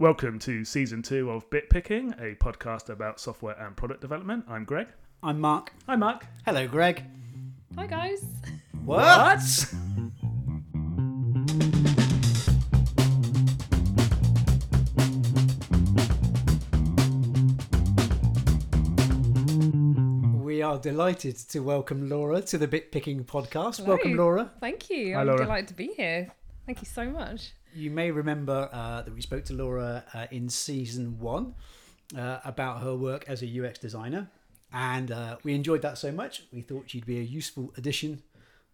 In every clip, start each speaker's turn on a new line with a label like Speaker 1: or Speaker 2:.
Speaker 1: Welcome to season two of Bit Picking, a podcast about software and product development. I'm Greg.
Speaker 2: I'm Mark.
Speaker 1: Hi, Mark.
Speaker 2: Hello, Greg.
Speaker 3: Hi guys.
Speaker 2: What? We are delighted to welcome Laura to the Bit Picking podcast.
Speaker 3: Hello.
Speaker 2: Welcome, Laura.
Speaker 3: Thank you.
Speaker 1: Hi,
Speaker 3: I'm
Speaker 1: Laura.
Speaker 3: delighted to be here. Thank you so much.
Speaker 2: You may remember uh, that we spoke to Laura uh, in season one uh, about her work as a UX designer, and uh, we enjoyed that so much. We thought she'd be a useful addition,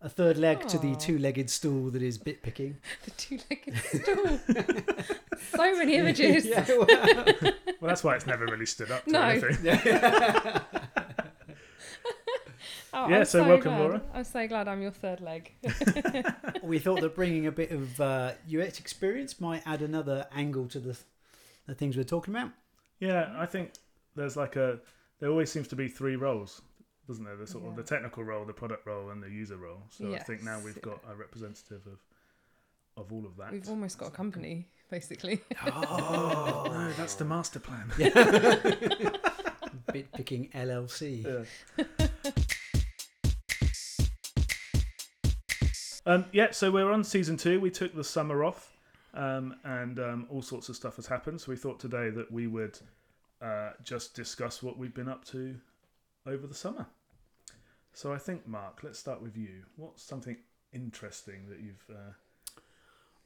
Speaker 2: a third leg to the two-legged stool that is bit picking.
Speaker 3: The two-legged stool. so many images.
Speaker 2: Yeah, well,
Speaker 1: Well, that's why it's never really stood up to
Speaker 3: No.
Speaker 1: Anything.
Speaker 3: Oh,
Speaker 1: Yeah,
Speaker 3: I'm
Speaker 1: so welcome,
Speaker 3: glad.
Speaker 1: Laura.
Speaker 3: I'm so glad I'm your third leg.
Speaker 2: we thought that bringing a bit of uh, UX experience might add another angle to the the things we're talking about.
Speaker 1: Yeah, I think there's like a. There always seems to be three roles, doesn't there? The sort of the technical role, the product role, and the user role. So I think now we've got a representative of of all of that.
Speaker 3: We've almost got a company, basically.
Speaker 1: Oh no, that's the master plan.
Speaker 2: Bit picking LLC.
Speaker 1: Yeah. Um, yeah, so we're on season two. We took the summer off, um, and um, all sorts of stuff has happened. So we thought today that we would uh, just discuss what we've been up to over the summer. So I think, Mark, let's start with you. What's something interesting that you've uh,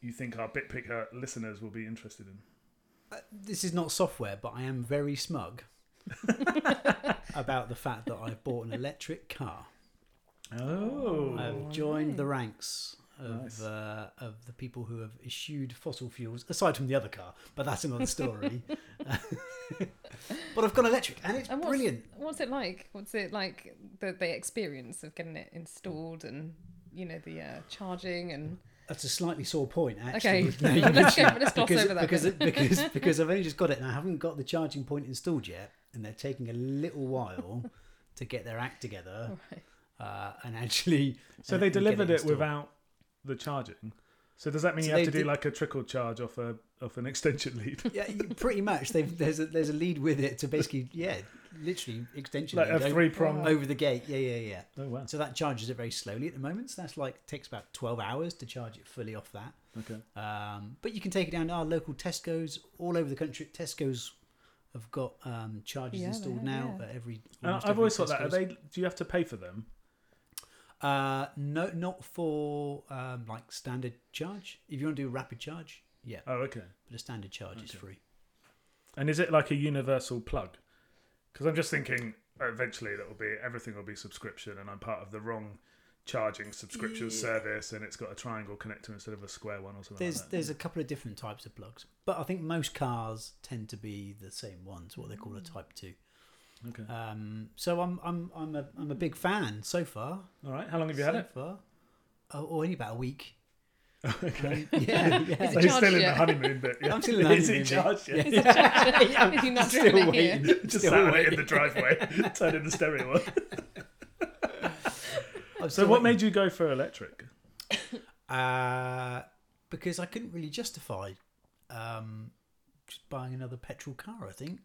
Speaker 1: you think our BitPicker listeners will be interested in?
Speaker 2: Uh, this is not software, but I am very smug about the fact that I've bought an electric car.
Speaker 1: Oh,
Speaker 2: I've joined the ranks of
Speaker 1: Nice.
Speaker 2: uh, of the people who have eschewed fossil fuels, aside from the other car, but that's another story. but I've gone electric, and it's
Speaker 3: And what's,
Speaker 2: brilliant.
Speaker 3: What's it like? What's it like? The the experience of getting it installed and you know the uh, charging and
Speaker 2: That's a slightly sore point, actually.
Speaker 3: okay.
Speaker 2: now you
Speaker 3: let's, go,
Speaker 2: it,
Speaker 3: let's gloss
Speaker 2: because,
Speaker 3: over that.
Speaker 2: because,
Speaker 3: bit.
Speaker 2: because because I've only just got it and I haven't got the charging point installed yet, and they're taking a little while to get their act together
Speaker 3: Right.
Speaker 2: Uh, and actually.
Speaker 1: So they delivered it,
Speaker 2: installed.
Speaker 1: without the charging. So does that mean
Speaker 2: So
Speaker 1: you have to do
Speaker 2: did-
Speaker 1: like a trickle charge off a off an extension lead,
Speaker 2: Yeah, pretty much. They've, there's a there's a lead with it to basically yeah, literally extension
Speaker 1: like a
Speaker 2: lead over-
Speaker 1: three prong?
Speaker 2: over the gate. Yeah, yeah, yeah.
Speaker 1: Oh wow.
Speaker 2: So that charges it very slowly at the moment. So that's like takes about twelve hours to charge it fully off that.
Speaker 1: Okay.
Speaker 2: Um, but you can take it down to our local Tesco's all over the country. Tesco's have got um, chargers
Speaker 3: Yeah,
Speaker 2: installed
Speaker 3: have,
Speaker 2: now
Speaker 3: yeah.
Speaker 2: at every.
Speaker 1: Uh, I've
Speaker 2: every
Speaker 1: always thought that. Are they? Do you have to pay for them?
Speaker 2: Uh, no, not for um, like standard charge. If you want to do rapid charge, yeah,
Speaker 1: Oh, okay.
Speaker 2: but a standard charge is free.
Speaker 1: And is it like a universal plug? Because I'm just thinking eventually that will be everything will be subscription, and I'm part of the wrong charging subscription
Speaker 2: Yeah.
Speaker 1: service, and it's got a triangle connector instead of a square one or something.
Speaker 2: There's
Speaker 1: like that.
Speaker 2: there's a couple of different types of plugs, but I think most cars tend to be the same ones, what they call a Type Two.
Speaker 1: Okay.
Speaker 2: Um, so I'm I'm I'm a I'm a big fan so far.
Speaker 1: All right. How long have you
Speaker 2: so
Speaker 1: had it?
Speaker 2: Far. Oh, only about a week.
Speaker 1: okay.
Speaker 2: Um, yeah, yeah.
Speaker 1: So he's still
Speaker 3: charged
Speaker 1: in the honeymoon bit. Yeah.
Speaker 2: I'm still in the honeymoon
Speaker 1: it
Speaker 2: bit.
Speaker 1: charged yet?
Speaker 3: Is it charged?
Speaker 2: Yeah,
Speaker 3: Is he not
Speaker 2: still
Speaker 3: driven it here?
Speaker 2: waiting.
Speaker 1: Just
Speaker 2: Still
Speaker 1: sat waiting. in the driveway, turning the stereo on. So,
Speaker 2: still
Speaker 1: what
Speaker 2: waiting.
Speaker 1: made you go for electric?
Speaker 2: Uh, because I couldn't really justify um, just buying another petrol car. I think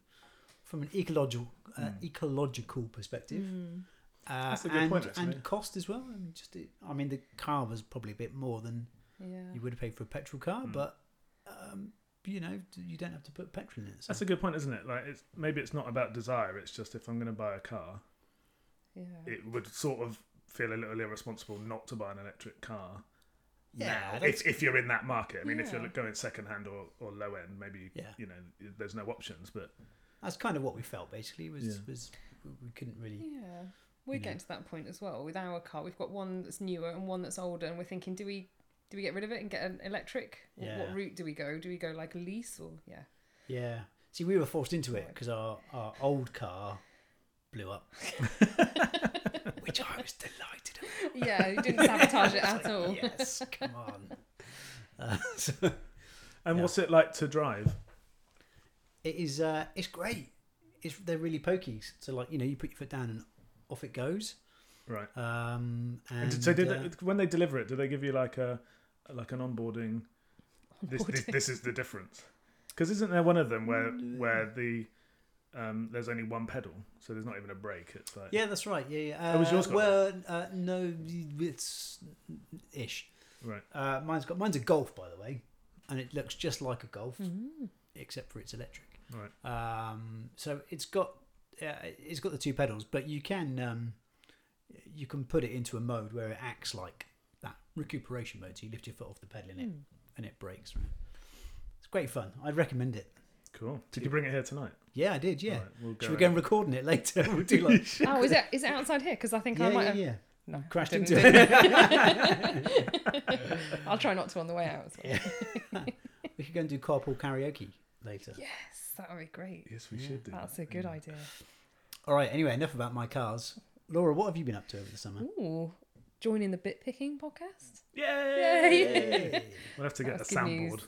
Speaker 2: from an ecological uh, ecological perspective.
Speaker 3: Mm.
Speaker 2: Uh,
Speaker 1: That's a good
Speaker 2: and,
Speaker 1: point, actually.
Speaker 2: and cost as well. I mean, just it, I mean, the car was probably a bit more than
Speaker 3: Yeah.
Speaker 2: you would have paid for a petrol car,
Speaker 1: Mm.
Speaker 2: but um, you know, you don't have to put petrol in it. So.
Speaker 1: That's a good point, isn't it? Like, it's maybe it's not about desire. It's just if I'm going to buy a car,
Speaker 3: Yeah.
Speaker 1: it would sort of feel a little irresponsible not to buy an electric car.
Speaker 2: Yeah,
Speaker 1: now, if, if you're in that market. I mean, if you're going second hand or, or low end, maybe
Speaker 2: Yeah.
Speaker 1: you know there's no options. But
Speaker 2: That's kind of what we felt basically. Was
Speaker 1: Yeah.
Speaker 2: was we couldn't really.
Speaker 3: Yeah. We're
Speaker 2: you know.
Speaker 3: getting to that point as well with our car. We've got one that's newer and one that's older, and we're thinking, do we do we get rid of it and get an electric? What-
Speaker 2: Yeah.
Speaker 3: What route do we go? Do we go like a lease or yeah?
Speaker 2: Yeah. See, we were forced into it because our, our old car blew up, which I was delighted about.
Speaker 3: Yeah, you didn't sabotage it at all.
Speaker 2: Yes, come on. Uh, so
Speaker 1: and
Speaker 2: Yeah.
Speaker 1: what's it like to drive?
Speaker 2: It is. Uh, it's great. It's they're really pokey. So like you know, you put your foot down and off it goes.
Speaker 1: Right.
Speaker 2: Um, and,
Speaker 1: And, so did
Speaker 2: uh,
Speaker 1: they, when they deliver it, do they give you like a like an onboarding? This, this this is the difference. Because isn't there one of them where where the um, there's only one pedal, so there's not even a brake. It's like
Speaker 2: Yeah, that's right. Yeah, yeah. Uh,
Speaker 1: Oh, was yours got
Speaker 2: well, uh, no, it's ish.
Speaker 1: right.
Speaker 2: Uh, mine's got mine's a Golf, by the way, and it looks just like a Golf,
Speaker 3: Mm.
Speaker 2: except for it's electric.
Speaker 1: Right.
Speaker 2: Um, so it's got uh, it's got the two pedals, but you can um, you can put it into a mode where it acts like that recuperation mode. So you lift your foot off the pedal and it
Speaker 3: Mm.
Speaker 2: and it brakes. Right? It's great fun. I'd recommend it.
Speaker 1: Cool. Did you bring it here tonight?
Speaker 2: Yeah, I did. Yeah.
Speaker 1: All right, we'll go
Speaker 2: Should we go and
Speaker 1: over.
Speaker 2: recording it later? We'll do like
Speaker 3: Oh, is it is it outside here? Because I think I might
Speaker 2: yeah,
Speaker 3: have
Speaker 2: yeah.
Speaker 3: no
Speaker 2: Crashed into it.
Speaker 3: I'll try not to on the way out. As well.
Speaker 2: Yeah. we could go and do carpool karaoke later.
Speaker 3: Yes, that would be great.
Speaker 1: Yes, we
Speaker 2: Yeah.
Speaker 1: should do.
Speaker 3: That's
Speaker 1: that.
Speaker 3: a good
Speaker 1: Yeah.
Speaker 3: idea.
Speaker 2: All right. Anyway, enough about my cars. Laura, what have you been up to over the summer?
Speaker 3: Ooh, joining the bit picking podcast.
Speaker 1: Yay!
Speaker 2: Yay.
Speaker 1: We'll have to get a
Speaker 3: That's news.
Speaker 1: soundboard.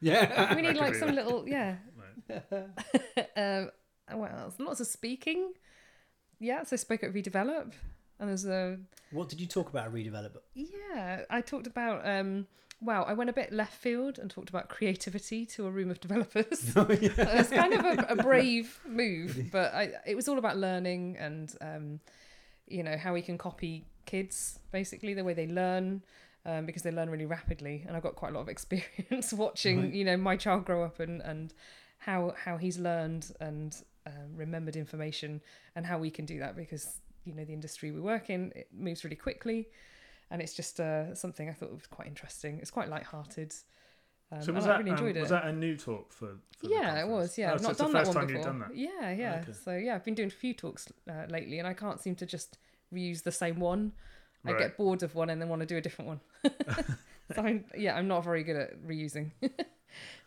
Speaker 2: Yeah.
Speaker 3: we need like some
Speaker 1: it.
Speaker 3: little yeah.
Speaker 1: Right.
Speaker 3: um, what else? Lots of speaking. Yeah, so I spoke at Redevelop, and there's a
Speaker 2: What did you talk about at redevelop?
Speaker 3: yeah. I talked about um. Wow, I went a bit left field and talked about creativity to a room of developers.
Speaker 2: Oh, yeah.
Speaker 3: it's kind of a, a brave move, but I, it was all about learning and um, you know how we can copy kids basically the way they learn um, because they learn really rapidly. And I've got quite a lot of experience watching
Speaker 2: Right.
Speaker 3: you know my child grow up and and how how he's learned and um, remembered information and how we can do that because you know the industry we work in it moves really quickly. And it's just uh, something I thought was quite interesting. It's quite light-hearted. Um,
Speaker 1: So was
Speaker 3: and I
Speaker 1: that
Speaker 3: really
Speaker 1: um,
Speaker 3: enjoyed it
Speaker 1: was that a new talk for? for the
Speaker 3: yeah, it was. Yeah,
Speaker 1: Oh,
Speaker 3: I've
Speaker 1: so
Speaker 3: not
Speaker 1: it's the
Speaker 3: done that one
Speaker 1: time
Speaker 3: before.
Speaker 1: you've done that.
Speaker 3: Yeah, yeah.
Speaker 1: Okay.
Speaker 3: So yeah, I've been doing a few talks uh, lately, and I can't seem to just reuse the same one. I get bored of one and then want to do a different one. so I'm, yeah, I'm not very good at reusing.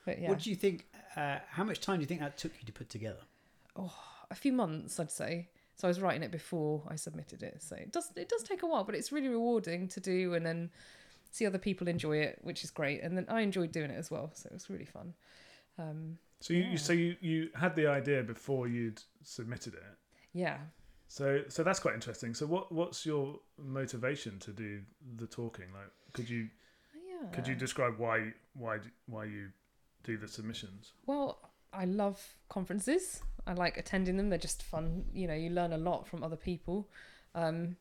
Speaker 3: but yeah,
Speaker 2: What do you think? Uh, how much time do you think that took you to put together?
Speaker 3: Oh, a few months, I'd say. So I was writing it before I submitted it. So it does it does take a while, but it's really rewarding to do, and then see other people enjoy it, which is great. And then I enjoyed doing it as well, so it was really fun. Um,
Speaker 1: So you,
Speaker 3: Yeah.
Speaker 1: you so you, you had the idea before you'd submitted it.
Speaker 3: yeah,
Speaker 1: So so that's quite interesting. So what what's your motivation to do the talking? Like could you
Speaker 3: yeah.
Speaker 1: could you describe why why why you do the submissions?
Speaker 3: Well, I love conferences. I like attending them. They're just fun. You know, you learn a lot from other people. Um,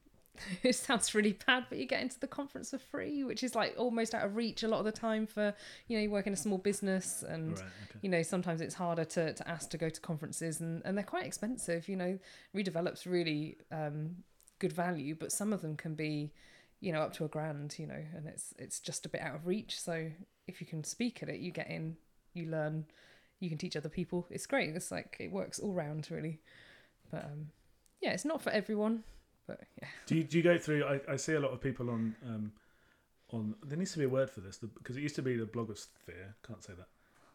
Speaker 3: it sounds really bad, but you get into the conference for free, which is like almost out of reach a lot of the time for, you know, you work in a small business and,
Speaker 1: right. Okay.
Speaker 3: you know, sometimes it's harder to, to ask to go to conferences and, and they're quite expensive. You know, Redevelop's really um, good value, but some of them can be, you know, up to a grand, you know, and it's it's just a bit out of reach. So if you can speak at it, you get in, you learn, you can teach other people. It's great. It's like it works all round really. But um, yeah, it's not for everyone. But yeah,
Speaker 1: Do you, do you go through? I, I see a lot of people on um, on. There needs to be a word for this because it used to be the blogosphere. Can't say that.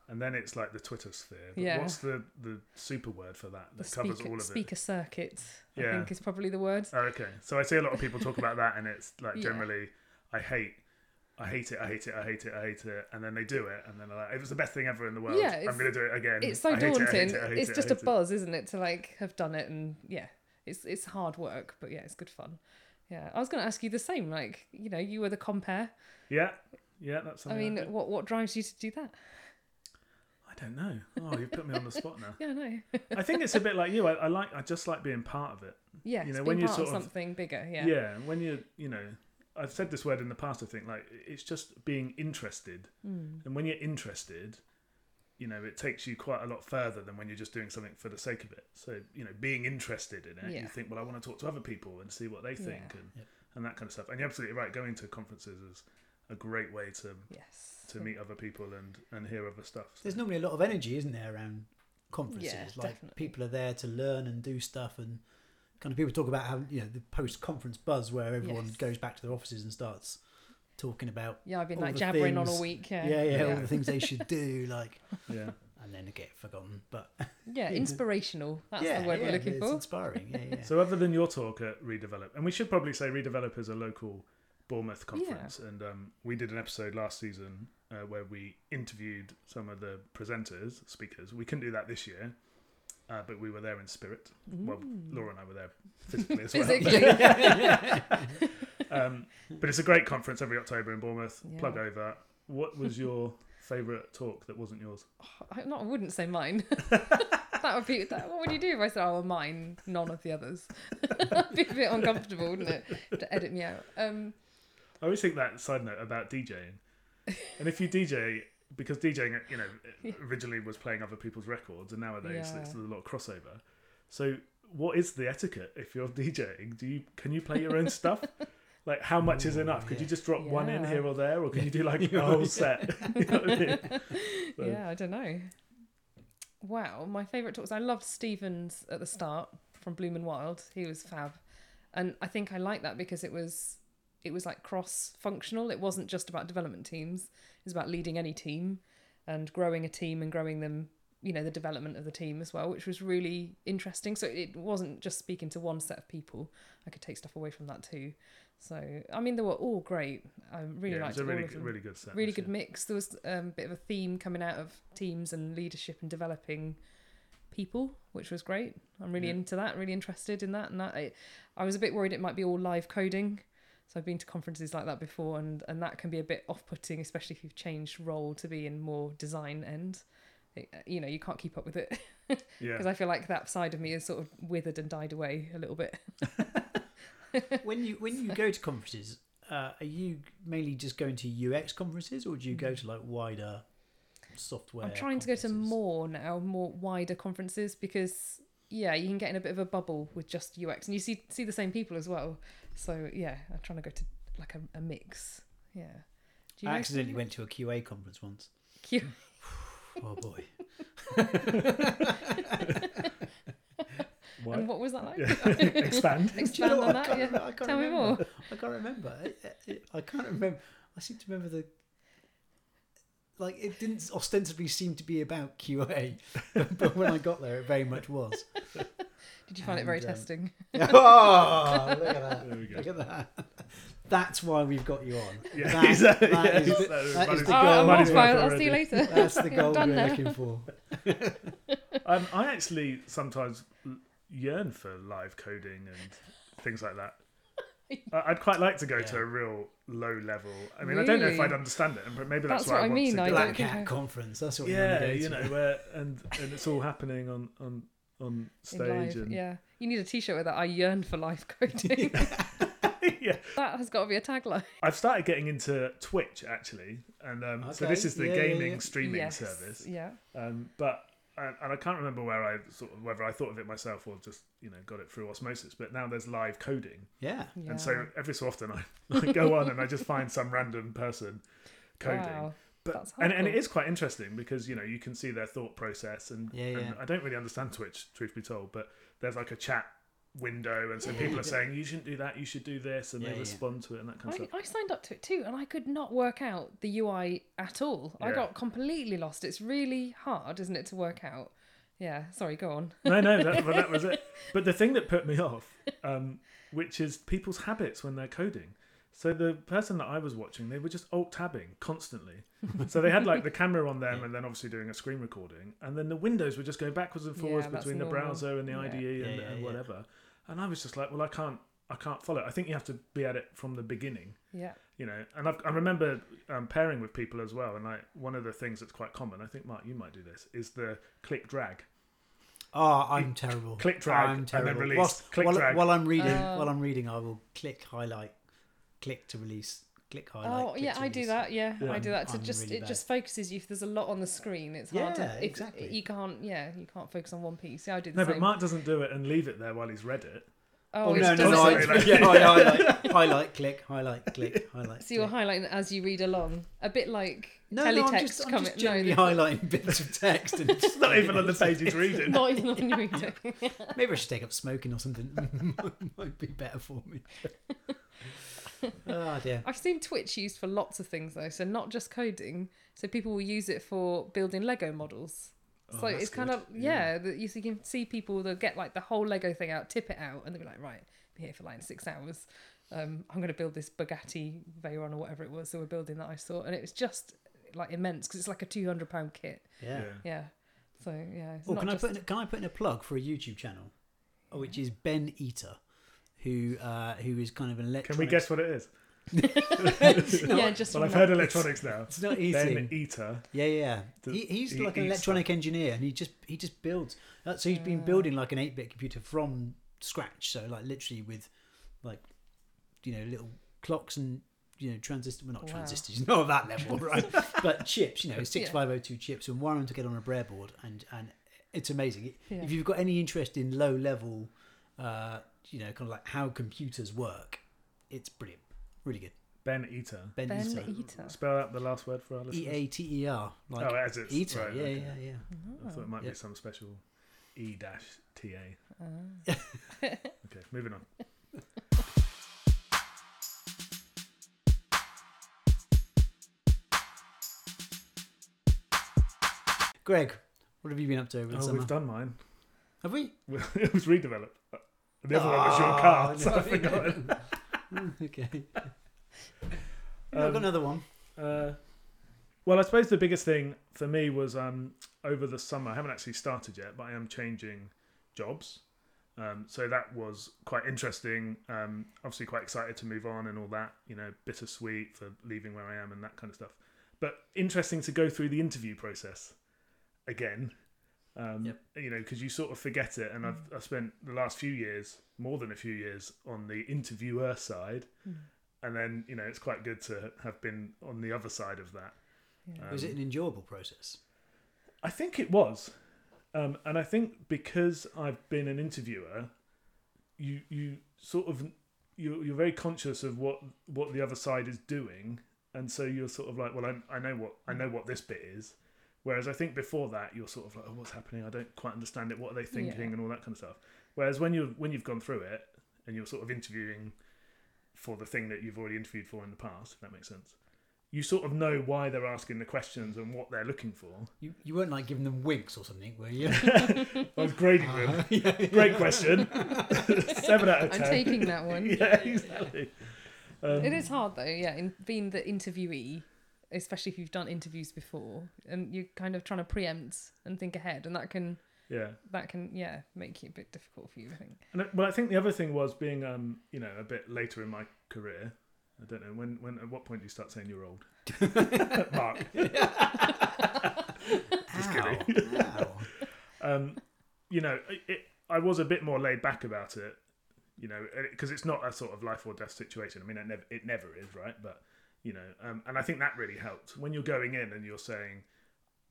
Speaker 1: And then it's like the Twitter sphere. But
Speaker 3: Yeah.
Speaker 1: What's the, the super word for that
Speaker 3: the
Speaker 1: that covers
Speaker 3: speaker
Speaker 1: all of it?
Speaker 3: speaker circuit, I
Speaker 1: Yeah.
Speaker 3: think is probably the word.
Speaker 1: Oh, okay. So I see a lot of people talk about that, and it's like
Speaker 3: Yeah.
Speaker 1: generally, I hate. I hate it, I hate it, I hate it, I hate it, and then they do it, and then they're like, "It was the best thing ever in the world.
Speaker 3: Yeah,
Speaker 1: I'm going to do it again."
Speaker 3: It's so
Speaker 1: I it,
Speaker 3: daunting.
Speaker 1: it,
Speaker 3: it's just a buzz, isn't it, to like have done it and yeah, it's it's hard work, but yeah, it's good fun. Yeah, I was going to ask you the same. Like, you know, you were the compare.
Speaker 1: Yeah, yeah, that's.
Speaker 3: I mean, what what drives you to do that?
Speaker 1: I don't know. Oh, you've put me on the spot now.
Speaker 3: Yeah, no.
Speaker 1: I think it's a bit like you. I, I like. I just like being part of it.
Speaker 3: Yeah,
Speaker 1: You know,
Speaker 3: being
Speaker 1: when you
Speaker 3: part
Speaker 1: sort
Speaker 3: of
Speaker 1: of-
Speaker 3: something bigger. Yeah.
Speaker 1: Yeah. When you're, you know, I've said this word in the past. I think like it's just being interested,
Speaker 3: Mm.
Speaker 1: and when you're interested, you know, it takes you quite a lot further than when you're just doing something for the sake of it. So you know, being interested in it,
Speaker 3: Yeah.
Speaker 1: you think, well, I want to talk to other people and see what they think,
Speaker 3: Yeah.
Speaker 1: and
Speaker 2: Yep.
Speaker 1: and that kind of stuff. And you're absolutely right. Going to conferences is a great way to
Speaker 3: Yes.
Speaker 1: to meet other people and and hear other stuff. So-
Speaker 2: There's normally a lot of energy, isn't there, around conferences?
Speaker 3: Yeah,
Speaker 2: like
Speaker 3: definitely.
Speaker 2: people are there to learn and do stuff, and kind of people talk about how you know the post-conference buzz, where everyone
Speaker 3: Yes.
Speaker 2: goes back to their offices and starts talking about
Speaker 3: Yeah, I've been like
Speaker 2: the
Speaker 3: jabbering on all week. Yeah.
Speaker 2: yeah, yeah, all the things they should do, like,
Speaker 1: yeah.
Speaker 2: and then they get forgotten. But
Speaker 3: Yeah, inspirational. That's
Speaker 2: yeah,
Speaker 3: the word
Speaker 2: yeah,
Speaker 3: we're looking
Speaker 2: it's
Speaker 3: for.
Speaker 2: inspiring. Yeah, yeah.
Speaker 1: So other than your talk at Redevelop, and we should probably say Redevelop is a local Bournemouth conference, and um, we did an episode last season uh, where we interviewed some of the presenters, speakers. We couldn't do that this year, uh, but we were there in spirit. Well,
Speaker 3: Mm.
Speaker 1: Laura and I were there physically as well.
Speaker 3: Physically.
Speaker 1: um, but it's a great conference every October in Bournemouth.
Speaker 3: Yeah.
Speaker 1: Plug over. What was your favorite talk that wasn't yours?
Speaker 3: I, not, I wouldn't say mine. that would be. That, what would you do if I said, "Oh, well, mine, none of the others"? It'd be a bit uncomfortable, wouldn't it, to edit me out? Um,
Speaker 1: I always think that side note about DJing, and if you DJ, because DJing, you know, originally was playing other people's records, and nowadays
Speaker 3: Yeah.
Speaker 1: it's a lot of crossover. So, what is the etiquette if you're DJing? Do you can you play your own stuff? Like, how much is enough? Could
Speaker 2: yeah.
Speaker 1: you just drop one in here or there, or can you do like a whole set? You know I mean? So-
Speaker 3: yeah, I don't know. Wow, my favourite talks. I loved Stephen's at the start from Bloom and Wild. He was fab, and I think I liked that because it was it was like cross functional. It wasn't just about development teams. It was about leading any team and growing a team and growing them. You know the development of the team as well, which was really interesting. So it wasn't just speaking to one set of people. I could take stuff away from that too. So I mean, they were all great. I really
Speaker 1: yeah, it
Speaker 3: liked
Speaker 1: was a
Speaker 3: all
Speaker 1: really
Speaker 3: of
Speaker 1: good,
Speaker 3: them
Speaker 1: really good set.
Speaker 3: really good
Speaker 1: year.
Speaker 3: mix. There was um, a bit of a theme coming out of teams and leadership and developing people, which was great. I'm really
Speaker 1: Yeah.
Speaker 3: into that. Really interested in that. And that, I, I was a bit worried it might be all live coding. So I've been to conferences like that before, and and that can be a bit off-putting, especially if you've changed role to be in more design end. It, you know, you can't keep up with it because
Speaker 1: Yeah,
Speaker 3: I feel like that side of me is sort of withered and died away a little bit.
Speaker 2: when you when you go to conferences, uh, are you mainly just going to UX conferences, or do you go to like wider software?
Speaker 3: I'm trying to go to more now, more wider conferences because yeah, you can get in a bit of a bubble with just UX, and you see see the same people as well. So yeah, I'm trying to go to like a, a mix. Yeah. Do
Speaker 2: I accidentally
Speaker 3: some-
Speaker 2: went to a QA conference once.
Speaker 3: Q-
Speaker 2: Oh boy!
Speaker 1: What?
Speaker 3: And what was that like?
Speaker 1: Yeah. expand.
Speaker 2: Do you
Speaker 3: Expand
Speaker 2: know
Speaker 3: on
Speaker 2: I
Speaker 3: that.
Speaker 2: can't,
Speaker 3: Yeah.
Speaker 2: remember- I can't
Speaker 3: Tell me more.
Speaker 2: I can't remember. I, I- I can't remember. I seem to remember the. Like it didn't ostensibly seem to be about QA, but when I got there, it very much was.
Speaker 3: Did you find it very
Speaker 2: um,
Speaker 3: testing?
Speaker 2: oh, look at that!
Speaker 1: There we go.
Speaker 2: Look at that! That's why we've got you on.
Speaker 1: Yeah,
Speaker 2: That-
Speaker 1: exactly.
Speaker 2: that
Speaker 1: yeah,
Speaker 2: is the-
Speaker 1: that-
Speaker 2: that the
Speaker 3: Oh,
Speaker 2: goal.
Speaker 3: I'm
Speaker 1: money's
Speaker 3: off,
Speaker 1: worth
Speaker 3: I'll, I'll see you later.
Speaker 2: That's the goal we're
Speaker 3: now.
Speaker 2: looking for.
Speaker 1: Um, I actually sometimes yearn for live coding and things like that. I- I'd quite like to go to a real low level. I mean, I don't know if I'd understand it, but maybe that's,
Speaker 3: That's
Speaker 1: where
Speaker 3: what
Speaker 1: I
Speaker 3: I
Speaker 1: want
Speaker 3: mean,
Speaker 1: to
Speaker 3: I
Speaker 1: go.
Speaker 3: don't
Speaker 2: Black Hat
Speaker 3: I-
Speaker 2: Conference. That's what
Speaker 1: yeah,
Speaker 2: we
Speaker 1: you
Speaker 2: want to
Speaker 1: know, where and and it's all happening on on on stage and
Speaker 3: yeah. You need a T-shirt with that. I yearn for live coding.
Speaker 1: yeah.
Speaker 3: that has got to be a tagline.
Speaker 1: I've started getting into Twitch actually, and um, so this is the
Speaker 2: yeah, yeah,
Speaker 1: gaming
Speaker 2: yeah.
Speaker 1: streaming
Speaker 3: yes.
Speaker 1: service.
Speaker 3: Yeah.
Speaker 1: Um, but and, and I can't remember where I sort of whether I thought of it myself or just you know got it through osmosis. But now there's live coding,
Speaker 2: Yeah.
Speaker 3: yeah.
Speaker 1: and so every so often I, I go on and I just find some random person coding.
Speaker 3: Wow.
Speaker 1: But
Speaker 3: That's
Speaker 1: and, and it
Speaker 3: hardcore.
Speaker 1: is quite interesting because you know you can see their thought process and,
Speaker 2: Yeah,
Speaker 1: and
Speaker 2: yeah.
Speaker 1: I don't really understand Twitch, truth be told, but there's like a chat window and so
Speaker 2: Yeah,
Speaker 1: people are saying you shouldn't do that, you should do this, and
Speaker 2: Yeah,
Speaker 1: they
Speaker 2: yeah.
Speaker 1: respond to it and that kind of
Speaker 3: I,
Speaker 1: stuff.
Speaker 3: I signed up to it too, and I could not work out the UI at all. I got completely lost. It's really hard, isn't it, to work out? Yeah. Sorry. Go on.
Speaker 1: no, no, that, but that was it. But the thing that put me off, um, which is people's habits when they're coding. So the person that I was watching, they were just alt tabbing constantly. so they had like the camera on them, and then obviously doing a screen recording, and then the windows were just going backwards and forwards
Speaker 3: Yeah,
Speaker 1: between the
Speaker 3: normal.
Speaker 1: browser and the
Speaker 3: Yeah.
Speaker 1: IDE and,
Speaker 2: Yeah,
Speaker 1: and
Speaker 2: yeah, yeah.
Speaker 1: whatever. And I was just like, well, I can't, I can't follow. it. I think you have to be at it from the beginning
Speaker 3: Yeah.
Speaker 1: you know and I've, i remember um, pairing with people as well and like one of the things that's quite common i think mark you might do this is the click drag
Speaker 2: Oh, I'm terrible.
Speaker 1: click drag
Speaker 2: I'm
Speaker 1: and then
Speaker 2: terrible.
Speaker 1: release,
Speaker 2: Whilst-
Speaker 1: click
Speaker 2: while,
Speaker 1: drag.
Speaker 2: while I'm reading,
Speaker 3: Oh.
Speaker 2: while I'm reading, I will click highlight, click to release, click highlight.
Speaker 3: oh yeah, I do that. Yeah,
Speaker 1: Yeah.
Speaker 3: I do that. To
Speaker 2: I'm
Speaker 3: just
Speaker 2: really
Speaker 3: it just focuses you. If there's a lot on the screen, it's hard
Speaker 2: Yeah,
Speaker 3: to. If,
Speaker 2: exactly.
Speaker 3: You can't. Yeah, you can't focus on one piece. Yeah, I do the
Speaker 1: no
Speaker 3: same.
Speaker 1: but mark doesn't do it and leave it there while he's read it
Speaker 3: oh,
Speaker 2: Oh, no, no, no! I,
Speaker 1: like-
Speaker 2: yeah, highlight, highlight, click, highlight, click, highlight.
Speaker 3: So you're
Speaker 2: click.
Speaker 3: highlighting as you read along, a bit like
Speaker 2: no,
Speaker 3: teletext
Speaker 2: no, I'm just, I'm
Speaker 3: coming.
Speaker 2: just generally
Speaker 3: no,
Speaker 2: highlighting bits of text, and
Speaker 1: it's not even on the page he's reading
Speaker 3: not even on your reading.
Speaker 2: Maybe I should take up smoking or something. might, might be better for me. oh dear.
Speaker 3: I've seen Twitch used for lots of things though, so not just coding. So people will use it for building Lego models.
Speaker 1: Oh,
Speaker 3: So
Speaker 1: that's
Speaker 3: it's kind
Speaker 1: good.
Speaker 3: of yeah, that you, so you can see people they'll get like the whole Lego thing out, tip it out, and they'll be like, right, be here for like six hours. Um, I'm going to build this Bugatti Veyron or whatever it was that we're building that I saw, and it was just like immense because it's like a two hundred pound kit.
Speaker 2: Yeah.
Speaker 3: Yeah. So yeah. It's
Speaker 2: Oh,
Speaker 3: not
Speaker 2: can I put in, can I put in a plug for a YouTube channel, uh, which is Ben Eater, who uh, who is kind of an
Speaker 1: can
Speaker 2: electronics.
Speaker 1: we guess what it is
Speaker 2: not,
Speaker 3: yeah, just
Speaker 1: Well, I've heard electronics now.
Speaker 2: it's not easy.
Speaker 1: Ben
Speaker 2: eating.
Speaker 1: Eater.
Speaker 2: Yeah, yeah.
Speaker 1: The-
Speaker 2: He, he's
Speaker 1: he
Speaker 2: like an
Speaker 1: eats
Speaker 2: electronic engineer, and he just he just builds. uh, So he's been building like an eight bit computer from scratch. So like literally with like you know little clocks and you know transistors. Well, not
Speaker 3: Wow.
Speaker 2: transistors, not at that level, right? but chips. You know, six
Speaker 3: Yeah.
Speaker 2: five oh two chips, and wire them to get on a breadboard, and and it's amazing.
Speaker 3: Yeah.
Speaker 2: If you've got any interest in low level, uh, you know, kind of like how computers work, it's brilliant, really good.
Speaker 1: Ben Eater.
Speaker 2: Ben,
Speaker 3: Ben
Speaker 2: Eater.
Speaker 3: Eater.
Speaker 1: Spell out the last word for our listeners.
Speaker 2: E A T E R. Like
Speaker 1: oh, as it's
Speaker 2: Eater.
Speaker 1: right,
Speaker 2: yeah,
Speaker 1: okay.
Speaker 2: yeah, yeah.
Speaker 1: I thought it might
Speaker 2: Yeah.
Speaker 1: be some special E dash T A.
Speaker 3: Ah.
Speaker 1: Okay, moving on.
Speaker 2: Greg, what have you been up to over the
Speaker 1: Oh,
Speaker 2: summer?
Speaker 1: we've done mine.
Speaker 2: Have we?
Speaker 1: it was redeveloped. The other one was your car, so
Speaker 2: no.
Speaker 1: I forgot.
Speaker 2: okay. I've got another one.
Speaker 1: Uh, well, I suppose the biggest thing for me was um, over the summer. I haven't actually started yet, but I am changing jobs. Um, so that was quite interesting. Um, obviously, quite excited to move on and all that. You know, bittersweet for leaving where I am and that kind of stuff. But interesting to go through the interview process again. Um,
Speaker 2: Yep.
Speaker 1: You know, because you sort of forget it. And I've, I've spent the last few years, more than a few years, on the interviewer side
Speaker 3: Mm.
Speaker 1: and then you know it's quite good to have been on the other side of that.
Speaker 3: Yeah.
Speaker 2: was it an enjoyable process?
Speaker 1: I think it was, um, and I think because I've been an interviewer, you you sort of you you're very conscious of what what the other side is doing, and so you're sort of like, well, I, I know what I know what this bit is. Whereas I think before that you're sort of like, oh, what's happening? I don't quite understand it. What are they thinking
Speaker 3: Yeah.
Speaker 1: and all that kind of stuff. Whereas when you when you've gone through it and you're sort of interviewing for the thing that you've already interviewed for in the past, if that makes sense, you sort of know why they're asking the questions and what they're looking for.
Speaker 2: You you weren't like giving them winks or something, were you?
Speaker 1: I was grading them.
Speaker 2: Yeah.
Speaker 1: Great question. Seven out of ten.
Speaker 3: I'm taking that one.
Speaker 1: yeah, exactly. Um,
Speaker 3: It is hard though, yeah, in being the interviewee, especially if you've done interviews before, and you're kind of trying to preempt and think ahead, and that can
Speaker 1: Yeah,
Speaker 3: that can yeah make it a bit difficult for you. I think.
Speaker 1: and I- well, I think the other thing was being, um, you know, a bit later in my career. I don't know when. When at what point do you start saying you're old? Mark. Just kidding.
Speaker 2: Ow.
Speaker 1: um, you know, it, it, I was a bit more laid back about it, you know, because it's not a sort of life or death situation. I mean, it never, it never is, right? But you know, um, and I think that really helped when you're going in and you're saying,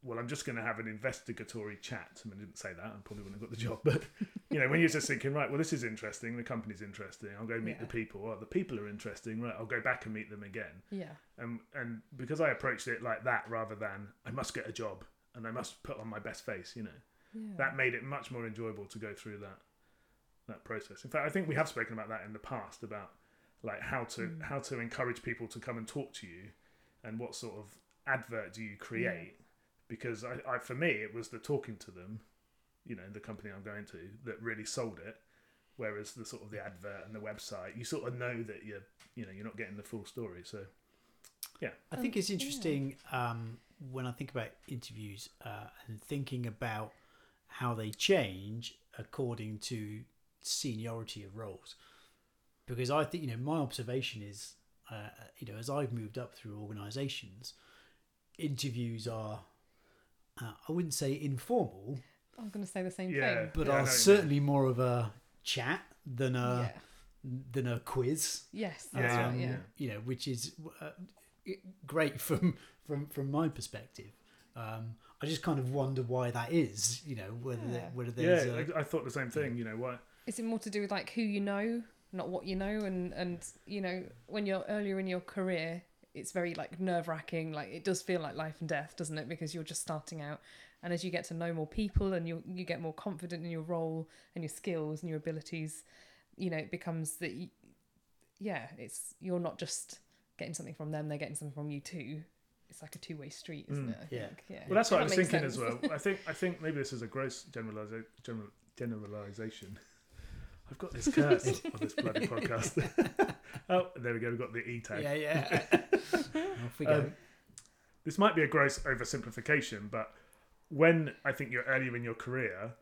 Speaker 1: "Well, I'm just going to have an investigatory chat." I mean, I didn't say that. I probably wouldn't have got the job, but you know, when you're just thinking, right, well, this is interesting. The company's interesting. I'll go meet
Speaker 3: Yeah.
Speaker 1: the people. The people are interesting. Right, I'll go back and meet them again.
Speaker 3: Yeah.
Speaker 1: And and because I approached it like that rather than I must get a job and I must put on my best face, you know
Speaker 3: Yeah.
Speaker 1: that made it much more enjoyable to go through that that process. In fact, I think we have spoken about that in the past about like how to
Speaker 3: Mm.
Speaker 1: how to encourage people to come and talk to you, and what sort of advert do you create? Because I, I for me it was the talking to them, you know, the company I'm going to that really sold it. Whereas the sort of the advert and the website, you sort of know that you're you know you're not getting the full story. So yeah
Speaker 2: I think
Speaker 3: Um,
Speaker 2: it's
Speaker 3: yeah.
Speaker 2: interesting um, when I think about interviews uh, and thinking about how they change according to seniority of roles. Because I think, you know, my observation is, uh, you know, as I've moved up through organisations, interviews are, uh, I wouldn't say informal,
Speaker 3: I was going to say the same
Speaker 1: Yeah.
Speaker 3: thing.
Speaker 2: but
Speaker 1: I know
Speaker 2: are
Speaker 1: what you
Speaker 2: certainly more of a chat than a
Speaker 3: yeah.
Speaker 2: than a quiz.
Speaker 3: Yes.
Speaker 1: Yeah,
Speaker 3: That's
Speaker 1: yeah,
Speaker 3: right. Yeah.
Speaker 1: yeah.
Speaker 2: you know, which is uh, great from from from my perspective. Um, I just kind of wonder why that is. You know, whether
Speaker 3: Yeah.
Speaker 2: there, whether
Speaker 1: yeah,
Speaker 2: there's a,
Speaker 1: I, I thought the same thing. You know why?
Speaker 3: Is it more to do with like who you know, not what you know, and and you know when you're earlier in your career, it's very like nerve wracking. Like it does feel like life and death, doesn't it? Because you're just starting out, and as you get to know more people and you you get more confident in your role and your skills and your abilities, you know it becomes that. You, yeah, it's you're not just getting something from them; they're getting something from you too. It's like a two way street, isn't
Speaker 1: Mm.
Speaker 3: it? I
Speaker 2: Yeah.
Speaker 3: think. Yeah.
Speaker 1: Well, that's what I
Speaker 3: That
Speaker 1: was
Speaker 3: makes
Speaker 1: thinking as well. I think I think maybe this is a gross generaliza- general, generalization. I've got this curse on this bloody podcast. oh, there we go. We've got the E tag.
Speaker 2: yeah, yeah. Off we go.
Speaker 1: Um, this might be a gross oversimplification, but when I think you're earlier in your career,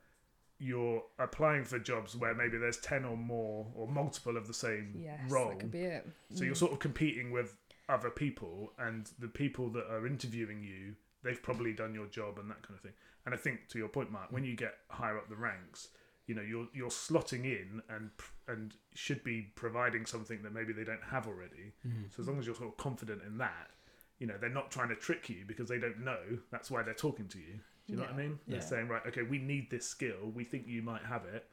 Speaker 1: you're applying for jobs where maybe there's 10 or more or multiple of the same
Speaker 3: Yes,
Speaker 1: role.
Speaker 3: that could be it.
Speaker 1: So you're
Speaker 3: Mm.
Speaker 1: sort of competing with other people, and the people that are interviewing you, they've probably done your job and that kind of thing. And I think, to your point, Mark, when you get higher up the ranks, you know you're you're slotting in and and should be providing something that maybe they don't have already. So as long as you're sort of confident in that, you know they're not trying to trick you because they don't know. That's why they're talking to you. Do you know what I
Speaker 3: Yeah.
Speaker 1: mean? They're
Speaker 2: Yeah.
Speaker 1: saying, right, okay, we need this skill. We think you might have it.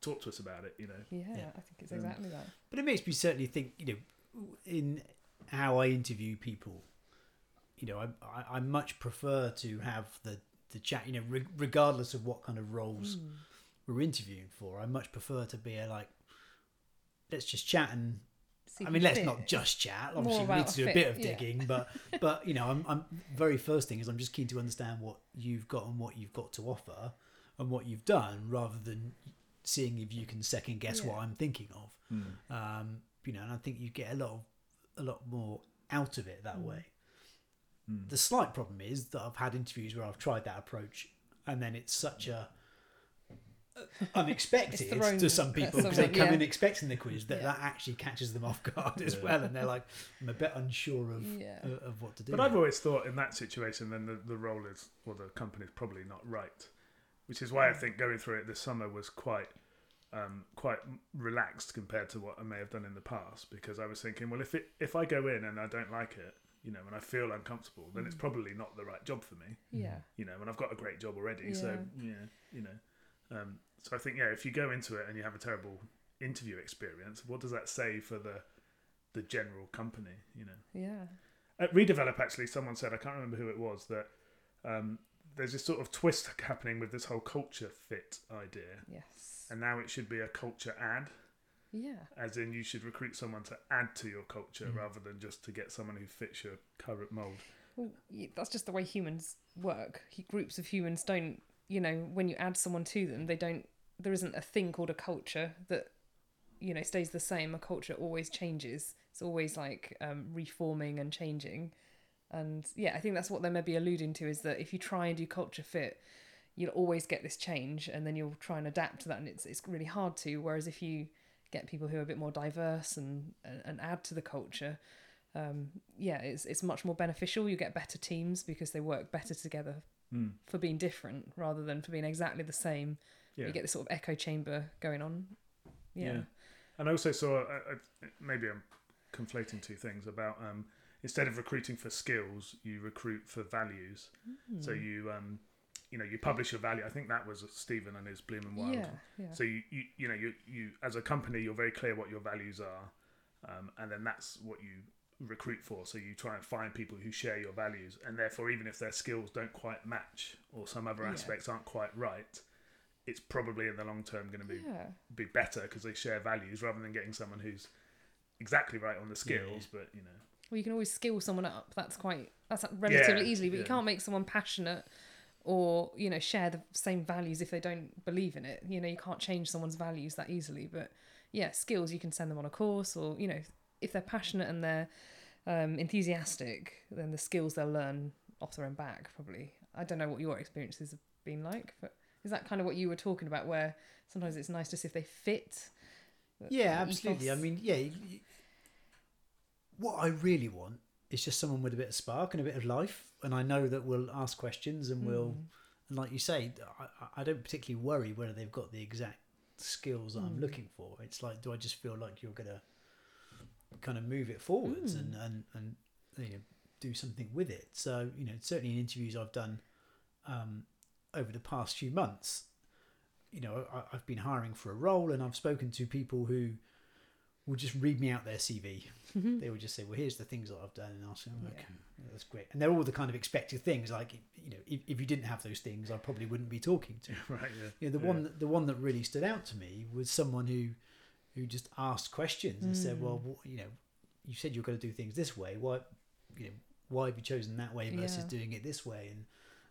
Speaker 1: Talk to us about it. You know.
Speaker 3: Yeah,
Speaker 2: Yeah.
Speaker 3: I think it's
Speaker 1: Um,
Speaker 3: exactly that.
Speaker 2: But it makes me certainly think, you know, in how I interview people, you know, I, I, I much prefer to have the, the chat, you know, re- regardless of what kind of roles
Speaker 3: Mm.
Speaker 2: We're interviewing for. I much prefer to be a, like, let's just chat and
Speaker 3: See
Speaker 2: I mean, let's
Speaker 3: fit.
Speaker 2: not just chat. Obviously, we need to do a
Speaker 3: fit,
Speaker 2: bit of
Speaker 3: yeah.
Speaker 2: digging, but but you know, I'm, I'm very first thing is I'm just keen to understand what you've got and what you've got to offer and what you've done, rather than seeing if you can second guess what I'm thinking of. Um, you know, and I think you get a lot of a lot more out of it that
Speaker 3: Mm.
Speaker 2: way. The slight problem is that I've had interviews where I've tried that approach, and then it's such a unexpected to some people because they come
Speaker 3: yeah.
Speaker 2: in expecting the quiz that
Speaker 3: Yeah.
Speaker 2: that actually catches them off guard as
Speaker 1: Yeah.
Speaker 2: well, and they're like, I'm a bit unsure of
Speaker 3: Yeah.
Speaker 2: uh, of what to do.
Speaker 1: But I've always thought in that situation, then the, the role is, or the company's probably not right, which is why I think going through it this summer was quite, um, quite relaxed compared to what I may have done in the past. Because I was thinking, well, if it if I go in and I don't like it, you know, and I feel uncomfortable, then it's probably not the right job for me.
Speaker 3: Yeah.
Speaker 1: You know, and I've got a great job already, so yeah, you know. Um, so I think yeah, if you go into it and you have a terrible interview experience, what does that say for the the general company? You know.
Speaker 3: Yeah.
Speaker 1: At Redevelop, actually, someone said, I can't remember who it was, that um, there's this sort of twist happening with this whole culture fit idea.
Speaker 3: Yes.
Speaker 1: And now it should be a culture add,
Speaker 3: Yeah.
Speaker 1: as in you should recruit someone to add to your culture rather than just to get someone who fits your current mould.
Speaker 3: Well, that's just the way humans work. Groups of humans don't, you know, when you add someone to them, they don't. There isn't a thing called a culture that, you know, stays the same. A culture always changes. It's always like um, reforming and changing. And yeah, I think that's what they may be alluding to is that if you try and do culture fit, you'll always get this change, and then you'll try and adapt to that, and it's it's really hard to. Whereas if you get people who are a bit more diverse and and, and add to the culture, um, yeah, it's it's much more beneficial. You get better teams because they work better together
Speaker 1: Mm.
Speaker 3: for being different rather than for being exactly the same.
Speaker 1: Yeah.
Speaker 3: You get this sort of echo chamber going on. Yeah.
Speaker 1: And I also saw, uh, uh, maybe I'm conflating two things about um, instead of recruiting for skills, you recruit for values.
Speaker 3: Hmm.
Speaker 1: So you, um, you know, you publish your value. I think that was Stephen and his Bloom and Wild
Speaker 3: Yeah, yeah.
Speaker 1: So you, you, you know, you, you as a company, you're very clear what your values are, um, and then that's what you recruit for. So you try and find people who share your values, and therefore, even if their skills don't quite match or some other
Speaker 3: Yeah.
Speaker 1: aspects aren't quite right, it's probably in the long term going to be
Speaker 3: yeah.
Speaker 1: be better because they share values rather than getting someone who's exactly right on the skills, but you know,
Speaker 3: Well, you can always skill someone up. That's quite that's relatively
Speaker 1: Yeah,
Speaker 3: easily, but you can't make someone passionate or you know share the same values if they don't believe in it. You know, you can't change someone's values that easily. But yeah, skills you can send them on a course, or you know, if they're passionate and they're um, enthusiastic, then the skills they'll learn off their own back probably. I don't know what your experiences have been like, but is that kind of what you were talking about? Where sometimes it's nice to see if they fit.
Speaker 2: Yeah, absolutely. I mean, yeah. you- you- what I really want is just someone with a bit of spark and a bit of life, and I know that we'll ask questions and we'll,
Speaker 3: Mm.
Speaker 2: and like you say, I, I- don't particularly worry whether they've got the exact skills that I'm
Speaker 3: Mm.
Speaker 2: looking for. It's like, do I just feel like you're gonna kind of move it forwards and and and you know do something with it? So you know, certainly in interviews I've done um, over the past few months, you know, I, I've been hiring for a role and I've spoken to people who will just read me out their CV. They will just say, "Well, here's the things that I've done," and I'll say, oh, "Okay, yeah, that's great." And they're all the kind of expected things. Like, you know, if, if you didn't have those things, I probably wouldn't be talking to. you.
Speaker 1: right? Yeah.
Speaker 2: You know, the
Speaker 1: yeah.
Speaker 2: one the one that really stood out to me was someone who who just asked questions and said, "Well, you know, you said you're going to do things this way. Why, you know, why have you chosen that way versus
Speaker 3: Yeah.
Speaker 2: doing it this way?" And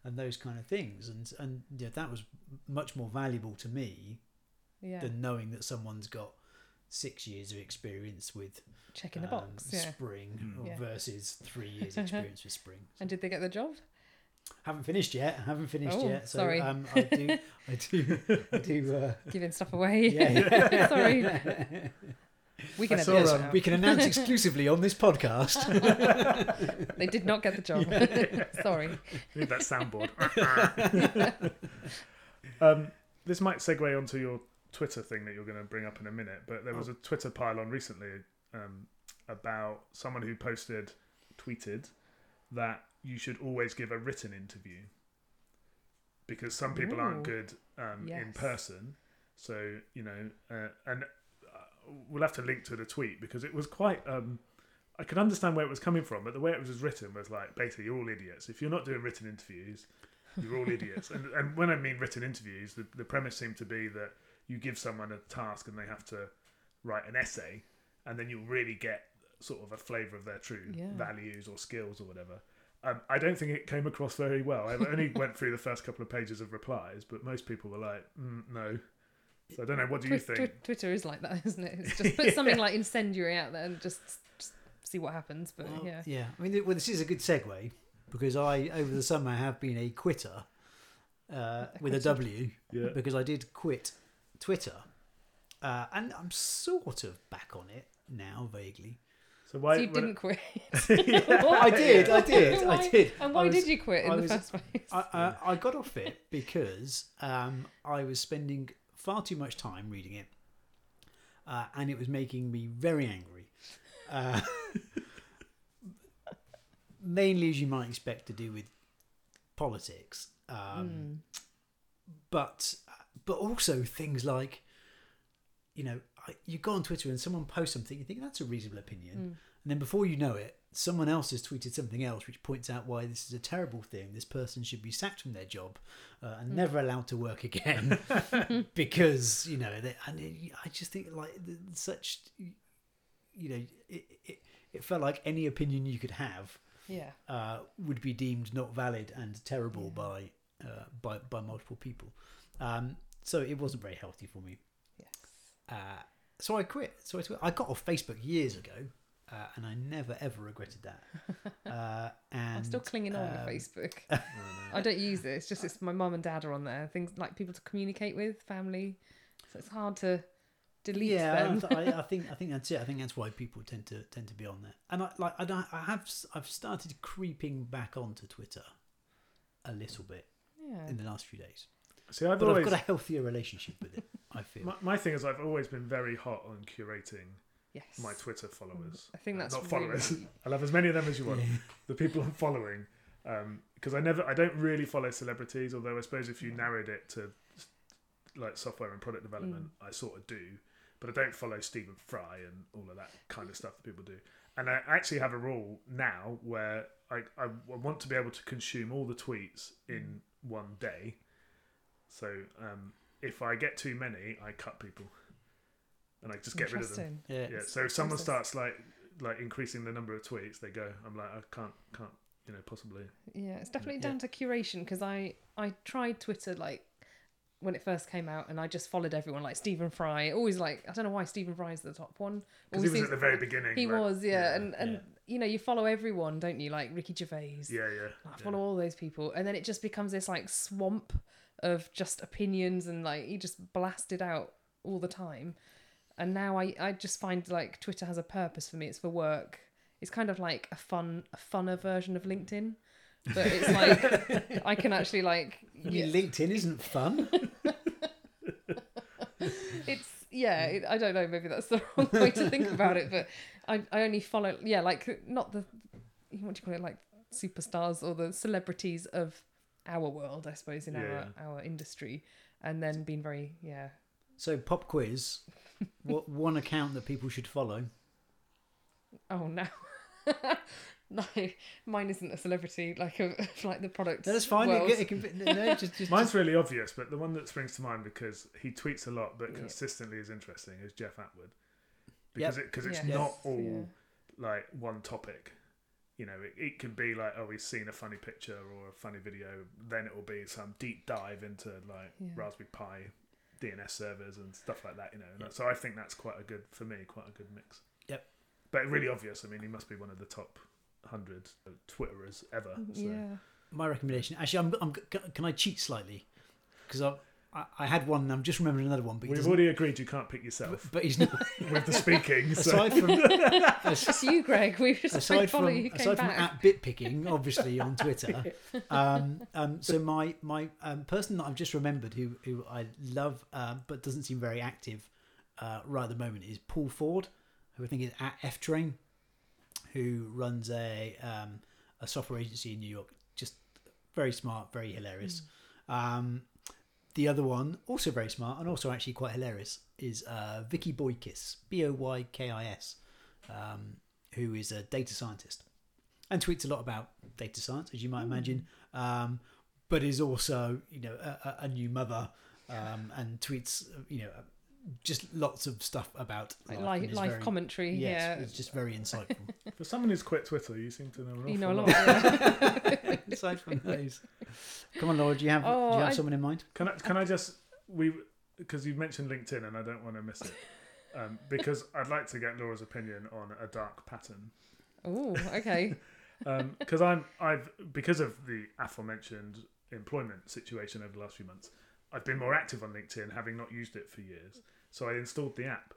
Speaker 2: and those kind of things. And and yeah, that was much more valuable to me
Speaker 3: yeah,
Speaker 2: than knowing that someone's got six years of experience with
Speaker 3: checking the
Speaker 2: um,
Speaker 3: box. Yeah.
Speaker 2: spring
Speaker 1: Mm.
Speaker 2: versus three years experience with spring.
Speaker 3: And did they get the job?
Speaker 2: Haven't finished yet. Haven't finished
Speaker 3: Oh,
Speaker 2: yet. So
Speaker 3: sorry.
Speaker 2: um, I do, I do, I do. Uh,
Speaker 3: Giving stuff away.
Speaker 2: yeah.
Speaker 3: Sorry. We can
Speaker 1: I saw, um,
Speaker 2: we can announce exclusively on this podcast.
Speaker 3: They did not get the job. Sorry.
Speaker 1: We need that soundboard. um, this might segue onto your Twitter thing that you're going to bring up in a minute, but there was a Twitter pile on recently um, about someone who posted, tweeted that you should always give a written interview because some people aren't good um, in person. So you know, uh, and uh, we'll have to link to the tweet because it was quite. Um, I can understand where it was coming from, but the way it was written was like basically you're all idiots. If you're not doing written interviews, you're all idiots. And and when I mean written interviews, the, the premise seemed to be that you give someone a task and they have to write an essay, and then you'll really get sort of a flavour of their true
Speaker 3: Yeah.
Speaker 1: values or skills or whatever. Um, I don't think it came across very well. I only went through the first couple of pages of replies, but most people were like, mm, "No." So I don't know. What do you
Speaker 3: Twi-
Speaker 1: think?
Speaker 3: Twi- Twitter is like that, isn't it? It's just put something like incendiary out there and just, just see what happens. But
Speaker 2: Well,
Speaker 3: yeah.
Speaker 2: yeah. I mean, well, this is a good segue because I, over the summer, have been a quitter uh, with a
Speaker 3: quitter.
Speaker 2: W
Speaker 1: Yeah.
Speaker 2: because I did quit Twitter, uh, and I'm sort of back on it now, vaguely.
Speaker 1: So why?
Speaker 3: so you didn't quit.
Speaker 2: I did, I did, I did.
Speaker 3: And why
Speaker 2: was-
Speaker 3: did you quit in
Speaker 2: I
Speaker 3: the
Speaker 2: was-
Speaker 3: first place?
Speaker 2: I, I, I got off it because um, I was spending far too much time reading it, uh, and it was making me very angry. Uh, mainly, as you might expect, to do with politics, um,
Speaker 3: Mm.
Speaker 2: but but also things like, you know, I- you go on Twitter and someone posts something, you think that's a reasonable opinion,
Speaker 3: Mm.
Speaker 2: and then before you know it, someone else has tweeted something else which points out why this is a terrible thing. This person should be sacked from their job uh, and never allowed to work again because you know. They, and it- I just think like such, you know, it, it it felt like any opinion you could have
Speaker 3: Yeah.
Speaker 2: uh, would be deemed not valid and terrible
Speaker 3: Yeah.
Speaker 2: by uh, by by multiple people. Um, so it wasn't very healthy for me. Uh, so I quit. So I, quit. I got off Facebook years ago, uh, and I never ever regretted that. Uh, and
Speaker 3: I'm still clinging on
Speaker 2: um,
Speaker 3: to Facebook. I don't use it. It's just it's my mum and dad are on there. Things like people to communicate with, family. So it's hard to delete
Speaker 2: yeah,
Speaker 3: them.
Speaker 2: I, I think I think that's it. I think that's why people tend to tend to be on there. And I like I, don't, I have I've started creeping back onto Twitter a little bit
Speaker 3: yeah.
Speaker 2: in the last few days,
Speaker 1: See, I've
Speaker 2: but
Speaker 1: always
Speaker 2: I've got a healthier relationship with it. I feel.
Speaker 1: my, my thing is I've always been very hot on curating
Speaker 3: Yes.
Speaker 1: my Twitter followers.
Speaker 3: I think
Speaker 1: Uh,
Speaker 3: that's
Speaker 1: not followers. I love as many of them as you want.
Speaker 2: Yeah.
Speaker 1: The people I'm following, because I never, I don't really follow celebrities. Although I suppose if you
Speaker 3: No.
Speaker 1: narrowed it to like software and product development,
Speaker 3: Mm.
Speaker 1: I sort of do. But I don't follow Stephen Fry and all of that kind of stuff that people do. And I actually have a rule now where I, I want to be able to consume all the tweets in one day. So um, if I get too many, I cut people, and I just get rid of them.
Speaker 2: Yeah.
Speaker 1: Yeah. So if someone
Speaker 3: process.
Speaker 1: starts like like increasing the number of tweets, they go. I'm like, I can't, can't, you know, possibly.
Speaker 3: Yeah, it's definitely
Speaker 2: Yeah.
Speaker 3: down to curation because I I tried Twitter like when it first came out and I just followed everyone like Stephen Fry. Always like I don't know why Stephen Fry is the top one.
Speaker 1: Because he was at the very beginning.
Speaker 3: He
Speaker 1: like-
Speaker 3: was, yeah, and and
Speaker 2: yeah.
Speaker 3: you know you follow everyone, don't you? Like Ricky Gervais.
Speaker 1: Yeah, yeah.
Speaker 3: I
Speaker 1: yeah.
Speaker 3: follow all those people, and then it just becomes this like swamp of just opinions and like you just blasted out all the time. And now I I just find like Twitter has a purpose for me. It's for work. It's kind of like a fun a funner version of LinkedIn, but it's like I can actually like
Speaker 2: I
Speaker 3: yeah,
Speaker 2: LinkedIn isn't fun.
Speaker 3: it's yeah it, i don't know maybe that's the wrong way to think about it but I, I only follow yeah like not the what do you call it like superstars or the celebrities of our world i suppose in
Speaker 1: Yeah.
Speaker 3: our our industry and then being very yeah
Speaker 2: So pop quiz. what one account that people should follow?
Speaker 3: oh no no mine isn't a celebrity like a like the product
Speaker 2: that's fine. It,
Speaker 3: world.
Speaker 2: can- it can, be- no, just, just,
Speaker 1: Mine's really obvious, but the one that springs to mind because he tweets a lot, but
Speaker 3: Yeah.
Speaker 1: consistently is interesting is Jeff Atwood. Because it because it's
Speaker 3: Yes,
Speaker 1: not all
Speaker 3: yeah.
Speaker 1: like one topic. You know, it, it can be like, oh, he's seen a funny picture or a funny video. Then it will be some deep dive into like
Speaker 3: Yeah.
Speaker 1: Raspberry Pi DNS servers and stuff like that. You know, and so I think that's quite a good for me, quite a good mix.
Speaker 2: Yep.
Speaker 1: But really obvious. I mean, he must be one of the top hundred Twitterers ever. So.
Speaker 3: yeah
Speaker 2: my recommendation. Actually, I'm, I'm can I cheat slightly? Because I, I I had one. I'm just remembering another one, but
Speaker 1: We've already agreed you can't pick yourself
Speaker 2: but he's not.
Speaker 1: with the speaking. So.
Speaker 2: aside from
Speaker 3: It's you, Greg. We were just
Speaker 2: aside
Speaker 3: follow
Speaker 2: from
Speaker 3: you. You came
Speaker 2: aside from
Speaker 3: back.
Speaker 2: at bit picking, obviously on Twitter. Um, um, so my my um, person that I've just remembered who who I love um, but doesn't seem very active uh, right at the moment is Paul Ford, who I think is at F Train, who runs a um, a software agency in New York. Just very smart, very hilarious. Um, the other one, also very smart and also actually quite hilarious, is uh, Vicki Boykis, B O Y K I S, um, who is a data scientist and tweets a lot about data science, as you might imagine, um, but is also, you know, a, a- a new mother um, and tweets, you know, just lots of stuff about
Speaker 3: Like
Speaker 2: life.
Speaker 3: life, life
Speaker 2: very-
Speaker 3: commentary.
Speaker 2: Yes,
Speaker 3: yeah.
Speaker 2: it's just very insightful.
Speaker 1: For someone who's quit Twitter, you seem to know an
Speaker 3: You
Speaker 1: awful
Speaker 3: know a lot.
Speaker 1: lot.
Speaker 3: yeah.
Speaker 2: Aside from those, come on, Laura, do you have
Speaker 3: Oh,
Speaker 2: do you have
Speaker 3: I-
Speaker 2: someone in mind?
Speaker 1: Can I can I just we because you mentioned LinkedIn and I don't want to miss it um, because I'd like to get Laura's opinion on a dark pattern
Speaker 3: Oh, okay.
Speaker 1: because I'm I've because of the aforementioned employment situation over the last few months, I've been more active on LinkedIn, having not used it for years. So I installed the app,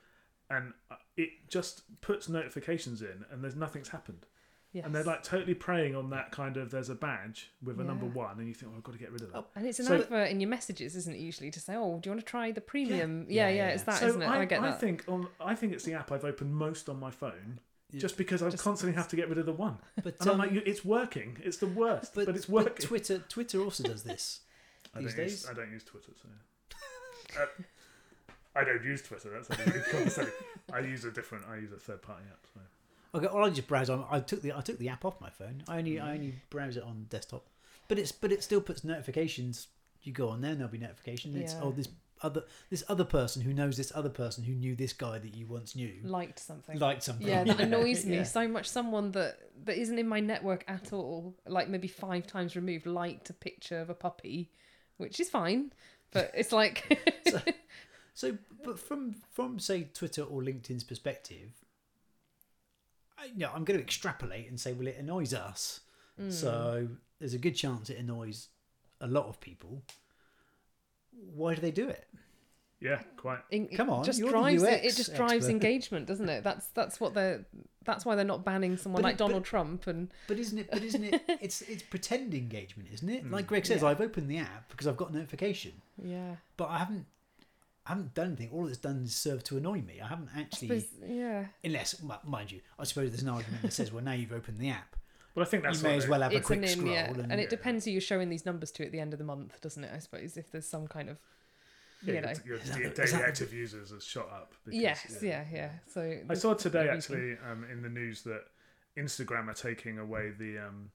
Speaker 1: and uh, it just puts notifications in, and there's nothing's happened,
Speaker 3: Yes.
Speaker 1: and they're like totally preying on that kind of there's a badge with a number one, and you think, oh, I've got to get rid of that.
Speaker 2: Oh,
Speaker 3: And it's an
Speaker 1: So-
Speaker 3: advert in your messages, isn't it? Usually to say, "Oh, do you want to try the premium?" Yeah,
Speaker 2: Yeah,
Speaker 3: yeah,
Speaker 2: yeah.
Speaker 3: it's that,
Speaker 1: so
Speaker 3: not it?
Speaker 1: I,
Speaker 3: I get that.
Speaker 1: think on I think it's the app I've opened most on my phone.
Speaker 2: Yeah.
Speaker 1: Just because I
Speaker 3: Just-
Speaker 1: constantly have to get rid of the one,
Speaker 2: But,
Speaker 1: and I'm
Speaker 2: um,
Speaker 1: like, it's working. It's the worst, but, it's
Speaker 2: but
Speaker 1: working.
Speaker 2: Twitter Twitter also does this.
Speaker 1: I
Speaker 2: these
Speaker 1: don't
Speaker 2: days?
Speaker 1: Use, I don't use Twitter, so. uh, I don't use Twitter. That's a really conversation. I use a different. I use a third party app. So.
Speaker 2: Okay, well, I just browse on. I took the I took the app off my phone. I only I only browse it on desktop, but it's but it still puts notifications. You go on there, and there'll be notification. It's
Speaker 3: Yeah.
Speaker 2: oh this other this other person who knows this other person who knew this guy that you once knew
Speaker 3: Liked something.
Speaker 2: liked something.
Speaker 3: yeah, that annoys me
Speaker 2: Yeah.
Speaker 3: so much. Someone that that isn't in my network at all, like maybe five times removed, liked a picture of a puppy, which is fine, but it's like
Speaker 2: So, but from from say Twitter or LinkedIn's perspective, I, you know, I'm going to extrapolate and say, well, it annoys us.
Speaker 3: Hmm.
Speaker 2: So there's a good chance it annoys a lot of people. Why do they do it?
Speaker 1: Yeah, quite.
Speaker 3: in- it
Speaker 2: Come on,
Speaker 3: just
Speaker 2: you're
Speaker 3: drives it. It
Speaker 2: UX
Speaker 3: just drives
Speaker 2: expert.
Speaker 3: engagement, doesn't it? That's that's what they're. That's why they're not banning someone
Speaker 2: But
Speaker 3: like
Speaker 2: it- but-
Speaker 3: Donald Trump and
Speaker 2: But isn't it? But isn't it? It's it's pretend engagement, isn't it? Like hmm. Greg says,
Speaker 3: Yeah.
Speaker 2: I've opened the app because I've got a notification,
Speaker 3: yeah.
Speaker 2: but I haven't. I haven't done anything. All it's done is serve to annoy me. I haven't actually,
Speaker 3: Suppose- yeah.
Speaker 2: unless m- mind you, I suppose there's an argument that says, well, now you've opened the app,
Speaker 1: But I think that's
Speaker 2: you may as well have a quick
Speaker 3: an in,
Speaker 2: scroll.
Speaker 3: yeah.
Speaker 2: and,
Speaker 3: And it depends who you're showing these numbers to at the end of the month, doesn't it? I suppose if there's some kind of,
Speaker 1: Yeah,
Speaker 3: you know.
Speaker 1: your, your daily
Speaker 2: that
Speaker 1: active users has shot up. Because,
Speaker 3: Yes, yeah, yeah. So
Speaker 1: I saw today actually um, in the news that Instagram are taking away the um,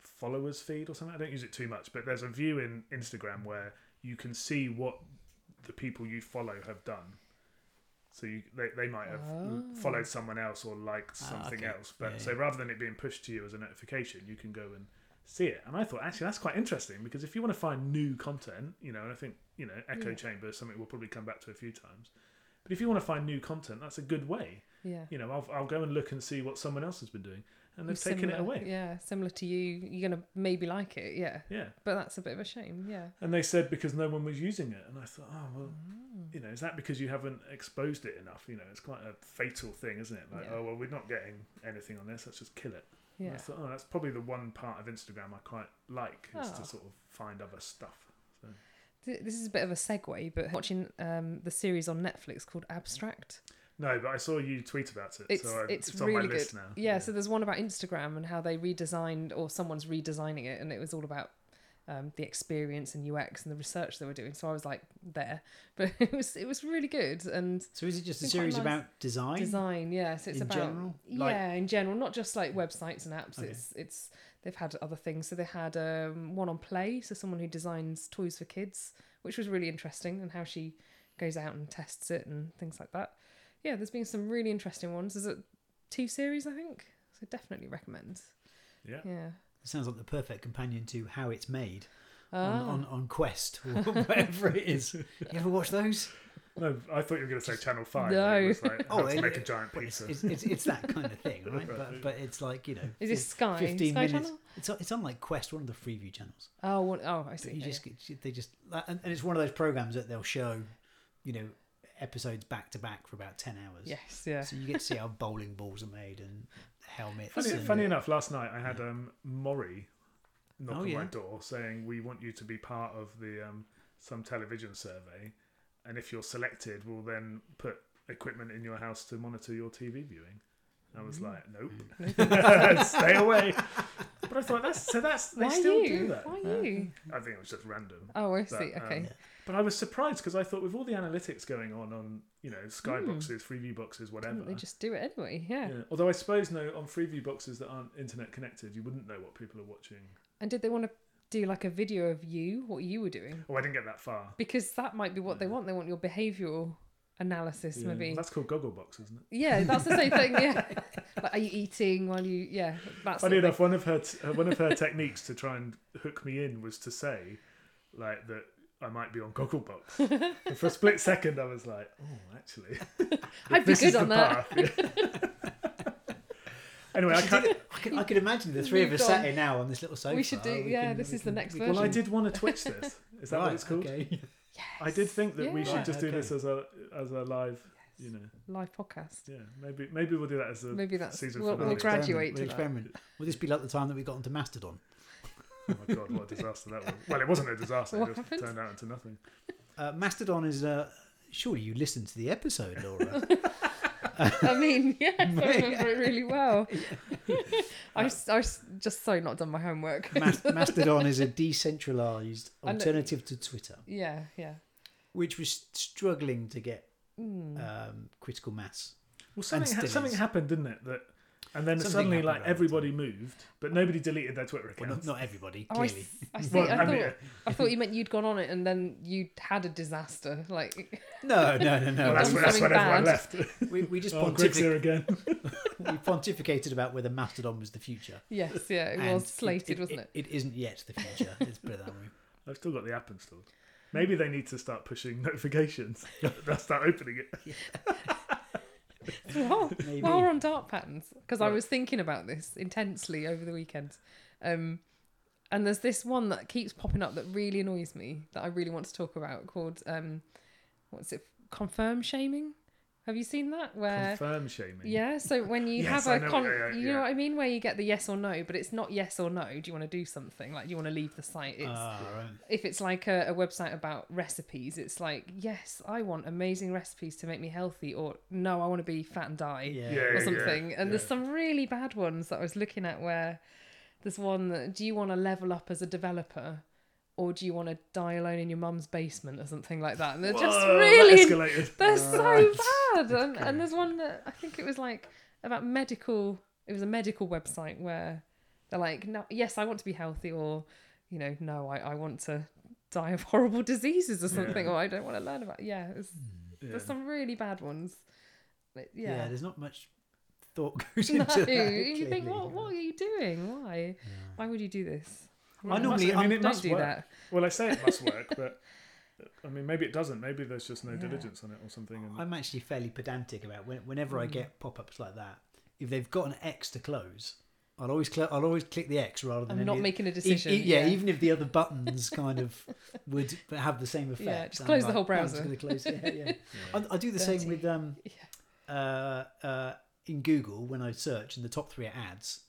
Speaker 1: followers feed or something. I don't use it too much, but there's a view in Instagram where you can see what the people you follow have done. So you, they, they might have
Speaker 3: Oh.
Speaker 1: followed someone else or liked
Speaker 2: Ah,
Speaker 1: something
Speaker 2: okay.
Speaker 1: else. But
Speaker 2: Yeah,
Speaker 1: so
Speaker 2: yeah.
Speaker 1: rather than it being pushed to you as a notification, you can go and see it. And I thought actually that's quite interesting because if you want to find new content, you know, and I think you know Echo
Speaker 3: Yeah.
Speaker 1: Chamber is something we'll probably come back to a few times. But if you want to find new content, that's a good way.
Speaker 3: Yeah.
Speaker 1: You know, I'll, I'll go and look and see what someone else has been doing, and they've
Speaker 3: Who's
Speaker 1: taken it away.
Speaker 3: Yeah, similar to you. You're gonna maybe like it, yeah.
Speaker 1: Yeah.
Speaker 3: But that's a bit of a shame, yeah.
Speaker 1: And they said because no one was using it, and I thought, oh well,
Speaker 3: Mm.
Speaker 1: you know, is that because you haven't exposed it enough? You know, it's quite a fatal thing, isn't it? Like,
Speaker 3: Yeah.
Speaker 1: oh well, we're not getting anything on this. Let's just kill it. And
Speaker 3: Yeah.
Speaker 1: I thought, oh, that's probably the one part of Instagram I quite like is
Speaker 3: Oh.
Speaker 1: to sort of find other stuff.
Speaker 3: Th- This is a bit of a segue, but watching um, the series on Netflix called Abstract.
Speaker 1: No, but I saw you tweet about it,
Speaker 3: It's
Speaker 1: so I,
Speaker 3: it's,
Speaker 1: it's, on
Speaker 3: really
Speaker 1: my list
Speaker 3: good.
Speaker 1: now.
Speaker 3: Yeah, so there's one about Instagram and how they redesigned, or someone's redesigning it, and it was all about um, the experience and UX and the research they were doing. So I was like there, but it was it was really good and
Speaker 2: So is it just a
Speaker 3: It's been quite
Speaker 2: series
Speaker 3: nice.
Speaker 2: about design?
Speaker 3: design. Yeah, so it's
Speaker 2: in
Speaker 3: about
Speaker 2: general?
Speaker 3: yeah,
Speaker 2: Like-
Speaker 3: in general, not just like websites and apps.
Speaker 2: Okay.
Speaker 3: It's it's they've had other things. So they had um, one on Play, so someone who designs toys for kids, which was really interesting, and how she goes out and tests it and things like that. Yeah, there's been some really interesting ones. There's a two series, I think. So definitely recommend.
Speaker 1: yeah.
Speaker 3: Yeah.
Speaker 2: It sounds like the perfect companion to How It's Made
Speaker 3: Ah.
Speaker 2: on, on, on Quest or whatever it is. You ever watch those?
Speaker 1: No, I thought you were going to say Channel Five.
Speaker 3: No.
Speaker 1: No. It was like,
Speaker 2: Oh,
Speaker 1: how to
Speaker 2: it-
Speaker 1: make a giant pizza.
Speaker 2: it's, it's, it's that kind of thing, right? But, but it's like you know,
Speaker 3: Is this Sky?
Speaker 2: Fifteen
Speaker 3: Sky
Speaker 2: minutes.
Speaker 3: Channel?
Speaker 2: It's on, it's on like Quest, one of the Freeview channels.
Speaker 3: Oh, one, oh, I
Speaker 2: So
Speaker 3: see.
Speaker 2: you
Speaker 3: yeah,
Speaker 2: just get- they just and, and it's one of those programs that they'll show, you know, episodes back to back for about ten hours.
Speaker 3: Yes, yeah.
Speaker 2: So you get to see how bowling balls are made and helmets.
Speaker 1: Funny,
Speaker 2: and-
Speaker 1: funny enough, last night I had um, Maury knock
Speaker 2: Oh,
Speaker 1: on my door saying, "We want you to be part of the um, some television survey, and if you're selected, we'll then put equipment in your house to monitor your TV viewing." I was
Speaker 3: Mm.
Speaker 1: like, "Nope, stay away." But I thought that's so that's they
Speaker 3: Why
Speaker 1: still
Speaker 3: you?
Speaker 1: do that.
Speaker 3: Why you?
Speaker 1: I think it was just random.
Speaker 3: Oh, I
Speaker 1: But,
Speaker 3: see. Okay.
Speaker 1: um, But I was surprised because I thought with all the analytics going on on you know skyboxes, freeview boxes, whatever.
Speaker 3: Couldn't they just do it anyway? Yeah.
Speaker 1: yeah. Although I suppose no, on freeview boxes that aren't internet connected, you wouldn't know what people are watching.
Speaker 3: And did they want to do like a video of you, what you were doing?
Speaker 1: Oh, I didn't get that far.
Speaker 3: Because that might be what they want. They want your behavioural analysis,
Speaker 1: Yeah.
Speaker 3: maybe.
Speaker 1: That's called Gogglebox, isn't it?
Speaker 3: Yeah, that's the same thing. Yeah. like, are you eating while you? Yeah. That's
Speaker 1: Funny enough, one of her t- one of her techniques to try and hook me in was to say, like that I might be on Gogglebox. and for a split second, I was like, oh, actually,
Speaker 3: I'd be good on that.
Speaker 1: path. Yeah. anyway, I can't.
Speaker 2: I can, I can imagine the three of us
Speaker 3: Moved
Speaker 2: sat here now on this little sofa.
Speaker 3: We should do- yeah, this
Speaker 2: we
Speaker 3: is the next
Speaker 2: we
Speaker 3: version.
Speaker 1: Well, I did want to Twitch this. Is that
Speaker 2: right,
Speaker 1: what it's called?
Speaker 2: Okay.
Speaker 1: I did think that we
Speaker 3: Yeah.
Speaker 1: should just do
Speaker 2: Okay.
Speaker 1: this as a as a live, you know.
Speaker 3: Live podcast.
Speaker 1: Yeah, maybe maybe we'll do that as a
Speaker 3: Maybe that's-
Speaker 1: season
Speaker 3: we'll-
Speaker 1: finale.
Speaker 3: we'll graduate
Speaker 2: We'll
Speaker 3: to that.
Speaker 2: experiment. Will this be like the time that we got onto Mastodon?
Speaker 1: Oh my god, what a disaster that was! Well, it wasn't a disaster;
Speaker 3: What
Speaker 1: it just
Speaker 3: happened?
Speaker 1: turned out into nothing.
Speaker 2: Uh, Mastodon is. Uh, surely you listened to the episode, Laura.
Speaker 3: I mean, yes, I remember it really well. I was, I just so not done my homework.
Speaker 2: Mastodon is a decentralized
Speaker 3: I know-
Speaker 2: alternative to Twitter,
Speaker 3: yeah, yeah.
Speaker 2: which was struggling to get
Speaker 3: Mm.
Speaker 2: um, critical mass.
Speaker 1: Well, something ha- something happened, didn't it? That and then
Speaker 2: Something
Speaker 1: suddenly,
Speaker 2: happened
Speaker 1: like
Speaker 2: around the
Speaker 1: everybody moved, but nobody deleted their Twitter
Speaker 2: Well,
Speaker 1: accounts.
Speaker 2: not, not everybody,
Speaker 3: Oh, I,
Speaker 2: clearly.
Speaker 3: s- I see.
Speaker 1: Well,
Speaker 3: I,
Speaker 1: I
Speaker 3: thought,
Speaker 1: mean,
Speaker 3: I thought you meant you'd gone on it and then you'd had a disaster. Like,
Speaker 2: No, no, no, no.
Speaker 1: well, that's,
Speaker 3: Done
Speaker 1: when, that's when
Speaker 3: something
Speaker 1: everyone
Speaker 3: bad.
Speaker 1: left.
Speaker 2: we, we just
Speaker 1: oh, Greg's here
Speaker 2: pontific-
Speaker 1: again.
Speaker 2: we pontificated about whether Mastodon was the future.
Speaker 3: yes, yeah, it
Speaker 2: And
Speaker 3: was slated, wasn't it?
Speaker 2: It isn't yet the future. Let's put it that way.
Speaker 1: I've still got the app installed. Maybe they need to start pushing notifications. They'll start opening it.
Speaker 3: While,
Speaker 2: Maybe.
Speaker 3: while we're on dark patterns, because I was thinking about this intensely over the weekend. Um, and there's this one that keeps popping up that really annoys me that I really want to talk about called, um, what's it, confirm shaming? Have you seen that? Where
Speaker 1: Confirm shaming.
Speaker 3: Yeah, so when you
Speaker 1: Yes,
Speaker 3: have
Speaker 1: I
Speaker 3: a
Speaker 1: know-
Speaker 3: con-
Speaker 1: yeah, yeah,
Speaker 3: you know what I mean, where you get the yes or no, but it's not yes or no. Do you want to do something? Like, do you want to leave the site? It's
Speaker 2: Ah, right.
Speaker 3: if it's like a, a website about recipes, it's like yes, I want amazing recipes to make me healthy, or no, I want to be fat and die,
Speaker 2: Yeah.
Speaker 1: Yeah,
Speaker 3: or
Speaker 1: yeah,
Speaker 3: something. and there's some really bad ones that I was looking at where there's one that do you want to level up as a developer? Or do you want to die alone in your mum's basement or something like that? And they're just
Speaker 1: Whoa, that
Speaker 3: really
Speaker 1: escalated.
Speaker 3: they're
Speaker 2: Right.
Speaker 3: so bad. And, and there's one that I think it was like about medical. It was a medical website where they're like, no, yes, I want to be healthy, or you know, no, I, I want to die of horrible diseases or something,
Speaker 1: Yeah.
Speaker 3: or I don't want to learn about. Yeah, it's,
Speaker 1: Yeah.
Speaker 3: there's some really bad ones. But
Speaker 2: Yeah.
Speaker 3: yeah.
Speaker 2: there's not much thought goes
Speaker 3: no,
Speaker 2: into that.
Speaker 3: you think, what, what are you doing? Why? Why would you do this?
Speaker 2: I normally-
Speaker 1: I mean, it
Speaker 3: don't
Speaker 1: must
Speaker 3: do
Speaker 1: work.
Speaker 3: that.
Speaker 1: Well, I say it must work, but I mean, maybe it doesn't. Maybe there's just no
Speaker 3: Yeah.
Speaker 1: diligence on it or something. And
Speaker 2: I'm actually fairly pedantic about when, whenever
Speaker 3: Mm.
Speaker 2: I get pop-ups like that. If they've got an X to close, I'll always cl- I'll always click the X rather than
Speaker 3: I'm not
Speaker 2: any-
Speaker 3: making a decision.
Speaker 2: yeah, even if the other buttons kind of would have the same effect.
Speaker 3: Yeah, just
Speaker 2: I'm
Speaker 3: close the
Speaker 2: like,
Speaker 3: whole
Speaker 2: "No, I'm just
Speaker 3: browser."
Speaker 2: gonna close. Yeah, yeah.
Speaker 1: yeah.
Speaker 2: I, I do the same with um,
Speaker 3: Yeah.
Speaker 2: uh, uh, in Google when I search and the top three are ads.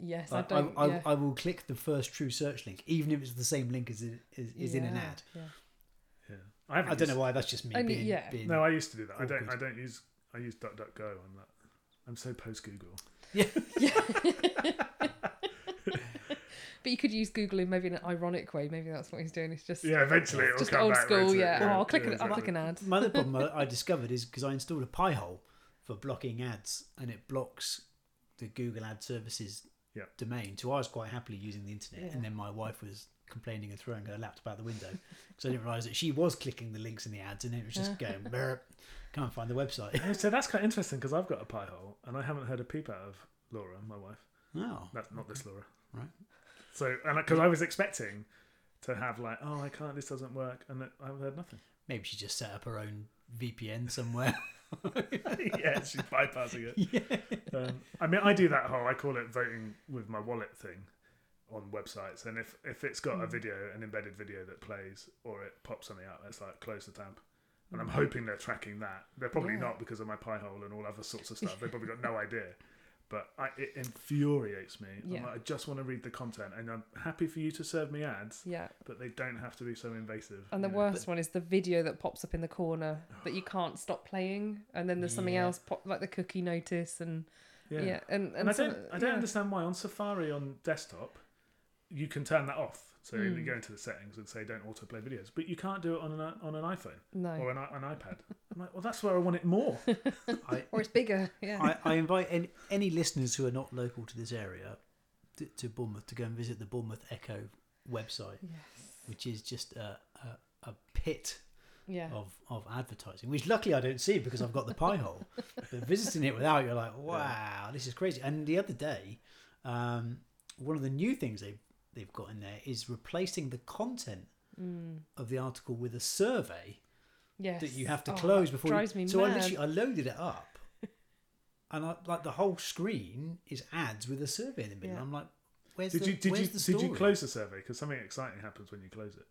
Speaker 3: yes,
Speaker 2: I,
Speaker 3: I
Speaker 2: I,
Speaker 3: don't.
Speaker 2: I,
Speaker 3: yeah.
Speaker 2: I will click the first true search link, even if it's the same link as it is, is in an
Speaker 3: Yeah,
Speaker 2: ad.
Speaker 3: Yeah.
Speaker 1: yeah. I,
Speaker 2: I don't know why. That's just me
Speaker 3: Only-
Speaker 2: being,
Speaker 3: yeah.
Speaker 2: being
Speaker 1: No, I used to do that. I don't.
Speaker 2: Awkward.
Speaker 1: I don't use. I use DuckDuckGo on that. I'm so post Google. Yeah.
Speaker 3: but you could use Google in maybe an ironic way. Maybe that's what he's doing. It's just
Speaker 1: Yeah, eventually it'll
Speaker 3: just
Speaker 1: come
Speaker 3: old
Speaker 1: back
Speaker 3: school.
Speaker 1: round to it.
Speaker 3: Yeah. Oh, I'll click
Speaker 1: yeah,
Speaker 3: it. I'll click
Speaker 1: exactly.
Speaker 3: an ad.
Speaker 2: My other problem I uh, I discovered is because I installed a Pi-hole for blocking ads, and it blocks the Google Ad Services
Speaker 1: Yeah.
Speaker 2: domain. So I was quite happily using the internet,
Speaker 3: Yeah.
Speaker 2: and then my wife was complaining and throwing her laptop out the window because I didn't realise that she was clicking the links in the ads, and it was just going, "Burp, can't find the website.
Speaker 1: So that's quite interesting because I've got a Pi-hole and I haven't heard a peep out of Laura, my wife.
Speaker 2: Oh,
Speaker 1: That's not this Laura.
Speaker 2: Right.
Speaker 1: So, and because I was expecting to have like, oh, I can't, this doesn't work, and it- I've heard nothing.
Speaker 2: Maybe she just set up her own VPN somewhere.
Speaker 1: yeah, she's bypassing it.
Speaker 2: yeah.
Speaker 1: Um, I mean, I do that whole I call it voting with my wallet thing on websites, and if if it's got a
Speaker 3: Mm.
Speaker 1: video, an embedded video that plays, or it pops something up, it's like close the tab. And I'm
Speaker 3: Mm.
Speaker 1: hoping they're tracking that. They're probably
Speaker 3: Yeah.
Speaker 1: not because of my Pi-hole and all other sorts of stuff. They've probably got no idea. But I, it infuriates me.
Speaker 3: Yeah.
Speaker 1: like, I just want to read the content, and I'm happy for you to serve me ads,
Speaker 3: Yeah.
Speaker 1: but they don't have to be so invasive.
Speaker 3: And the worst one is the video that pops up in the corner that you can't stop playing, and then there's something
Speaker 2: Yeah.
Speaker 3: else pop like the cookie notice, and
Speaker 1: Yeah.
Speaker 3: and and,
Speaker 1: And I don't, I don't understand why on Safari on desktop you can turn that off. So you
Speaker 3: Hmm.
Speaker 1: go into the settings and say don't autoplay videos, but you can't do it on an on an iPhone
Speaker 3: No,
Speaker 1: or an, an iPad. I'm like, well, that's where I want it more.
Speaker 2: I,
Speaker 3: or it's bigger. Yeah.
Speaker 2: I, I invite any, any listeners who are not local to this area to, to Bournemouth to go and visit the Bournemouth Echo website,
Speaker 3: yes.
Speaker 2: which is just a, a, a pit
Speaker 3: Yeah.
Speaker 2: of, of advertising, which luckily I don't see because I've got the pie hole. But visiting it without, you're like, wow, this is crazy. And the other day, um, one of the new things they've, they've got in there is replacing the content
Speaker 3: Mm.
Speaker 2: of the article with a survey
Speaker 3: Yes.
Speaker 2: that you have to
Speaker 3: Oh,
Speaker 2: close before.
Speaker 3: Drives
Speaker 2: you,
Speaker 3: me
Speaker 2: so I literally I loaded it up, and I, like the whole screen is ads with a survey in the middle.
Speaker 3: Yeah.
Speaker 2: I'm like, where's
Speaker 1: Did
Speaker 2: the
Speaker 1: you did
Speaker 2: where's
Speaker 1: you
Speaker 2: the
Speaker 1: did you close the survey? Because something exciting happens when you close it.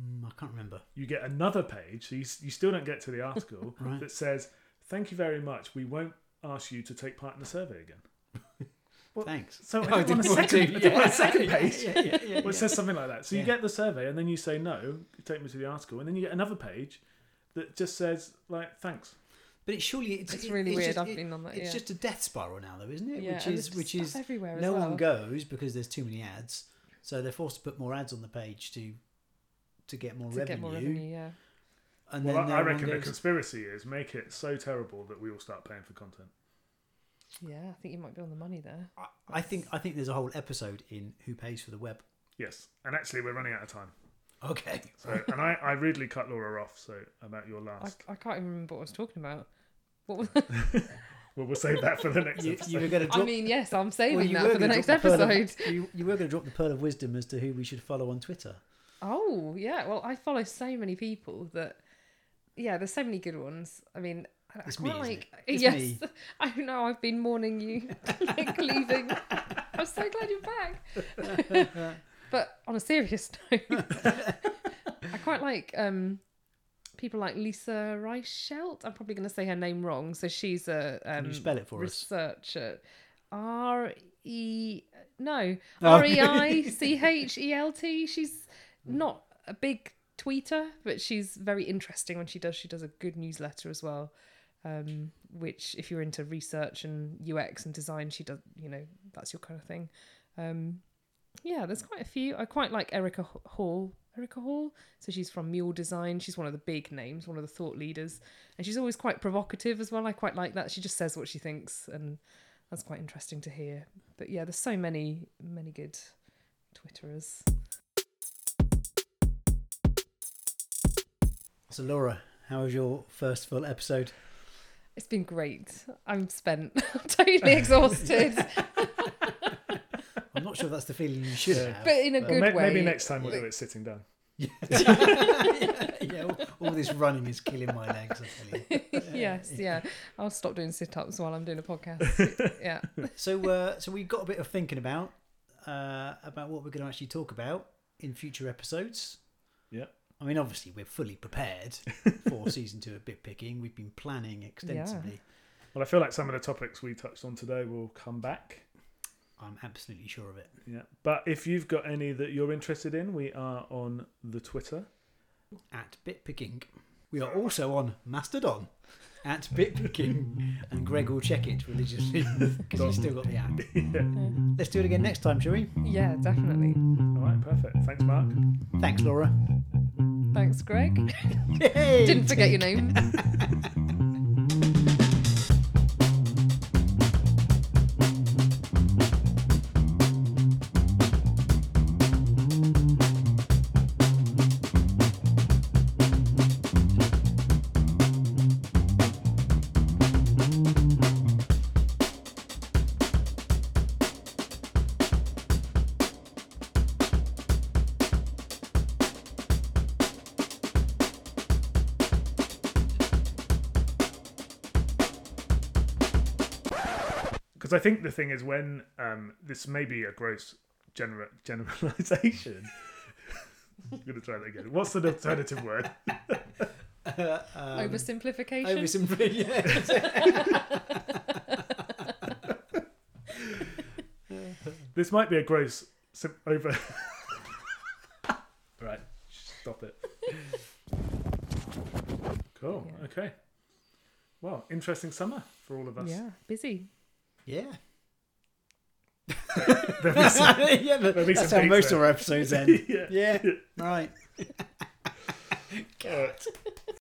Speaker 2: Mm, I can't remember.
Speaker 1: You get another page, so you, you still don't get to the article
Speaker 2: Right.
Speaker 1: that says thank you very much. We won't ask you to take part in the survey again. Well,
Speaker 2: Thanks.
Speaker 1: So
Speaker 2: Oh,
Speaker 1: I didn't want a second, I didn't want a second page.
Speaker 2: yeah, yeah, yeah,
Speaker 1: Well, it says something like that. So you get the survey, and then you say no. You take me to the article, and then you get another page that just says like thanks.
Speaker 2: But it surely it's,
Speaker 3: It's
Speaker 2: it-
Speaker 3: really weird.
Speaker 2: just-
Speaker 3: I've
Speaker 2: it-
Speaker 3: been on that.
Speaker 2: It's
Speaker 3: yeah.
Speaker 2: just a death spiral now, though, isn't it?
Speaker 3: yeah,
Speaker 2: which is which is
Speaker 3: everywhere.
Speaker 2: no
Speaker 3: well.
Speaker 2: one goes because there's too many ads, so they're forced to put more ads on the page to to get more,
Speaker 3: to
Speaker 2: revenue,
Speaker 3: get more revenue. Yeah.
Speaker 2: And
Speaker 1: Well,
Speaker 2: then
Speaker 1: I,
Speaker 2: no
Speaker 1: I
Speaker 2: one
Speaker 1: reckon the conspiracy is make it so terrible that we all start paying for content.
Speaker 3: Yeah, I think you might be on the money there.
Speaker 2: I- I think I think there's a whole episode in Who Pays for the Web.
Speaker 1: Yes, and actually we're running out of time.
Speaker 2: Okay.
Speaker 1: So, and I, I rudely cut Laura off. So about your last.
Speaker 3: I can't even remember what I was talking about. What was?
Speaker 1: Well, we'll save that for the next
Speaker 2: You,
Speaker 1: episode.
Speaker 2: you were going to
Speaker 3: I mean, yes, I'm saving
Speaker 2: well, you
Speaker 3: that
Speaker 2: were
Speaker 3: for the next
Speaker 2: drop pearl of-
Speaker 3: episode.
Speaker 2: you, you were going to drop the pearl of wisdom as to who we should follow on Twitter.
Speaker 3: Oh yeah, well I follow so many people that yeah, there's so many good ones. I mean, I
Speaker 2: it's me,
Speaker 3: like
Speaker 2: it? It's
Speaker 3: yes,
Speaker 2: me.
Speaker 3: I know I've been mourning you like leaving. I'm so glad you're back. but on a serious note, I quite like um people like Lisa Reichelt. I'm probably going to say her name wrong. So she's a um,
Speaker 2: Can you spell it for us?
Speaker 3: researcher. R E no
Speaker 2: Oh.
Speaker 3: R E I C H E L T. She's not a big tweeter, but she's very interesting when she does. She does a good newsletter as well. Um, which, if you're into research and UX and design, she does. You know, that's your kind of thing. Um, yeah, there's quite a few. I quite like Erika Hall. Erika Hall. So she's from Mule Design. She's one of the big names, one of the thought leaders, and she's always quite provocative as well. I quite like that. She just says what she thinks, and that's quite interesting to hear. But yeah, there's so many, many good Twitterers.
Speaker 2: So, Laura, how was your first full episode?
Speaker 3: It's been great. I'm spent. I'm totally exhausted,
Speaker 2: I'm not sure that's the feeling you should have.
Speaker 3: but in a
Speaker 1: Well,
Speaker 3: good
Speaker 1: may-
Speaker 3: way.
Speaker 1: Maybe next time we'll do it sitting down.
Speaker 2: yeah, all, all this running is killing my legs. I tell you.
Speaker 3: yes, yeah. I'll stop doing sit-ups while I'm doing a podcast. yeah.
Speaker 2: So, uh, so we've got a bit of thinking about uh, about what we're going to actually talk about in future episodes.
Speaker 1: Yeah.
Speaker 2: I mean, obviously, we're fully prepared for season two of Bit Picking. We've been planning extensively.
Speaker 1: Well, I feel like some of the topics we touched on today will come back.
Speaker 2: I'm absolutely sure of it.
Speaker 1: Yeah. But if you've got any that you're interested in, we are on the Twitter.
Speaker 2: At Bitpicking. We are also on Mastodon at Bitpicking. And Greg will check it religiously because he's still got the app.
Speaker 1: yeah.
Speaker 2: Let's do it again next time, shall we?
Speaker 3: Yeah, definitely.
Speaker 1: All right. Perfect. Thanks, Mark.
Speaker 2: Thanks, Laura.
Speaker 3: Thanks, Greg. Mm.
Speaker 2: Yay,
Speaker 3: Didn't forget your name.
Speaker 1: I think the thing is when um, this may be a gross gener- generalization. I'm gonna try that again. What's the alternative word?
Speaker 2: um,
Speaker 3: Oversimplification.
Speaker 2: Oversimplification.
Speaker 1: This might be a gross sim- over. right, stop it. Cool.
Speaker 3: Yeah.
Speaker 1: Okay. Well, interesting summer for all of us.
Speaker 3: yeah, busy.
Speaker 2: Yeah.
Speaker 1: There'll some-
Speaker 2: yeah, but
Speaker 1: There'll
Speaker 2: that's how most
Speaker 1: there.
Speaker 2: of our episodes end.
Speaker 1: yeah.
Speaker 2: yeah, right.
Speaker 1: Right.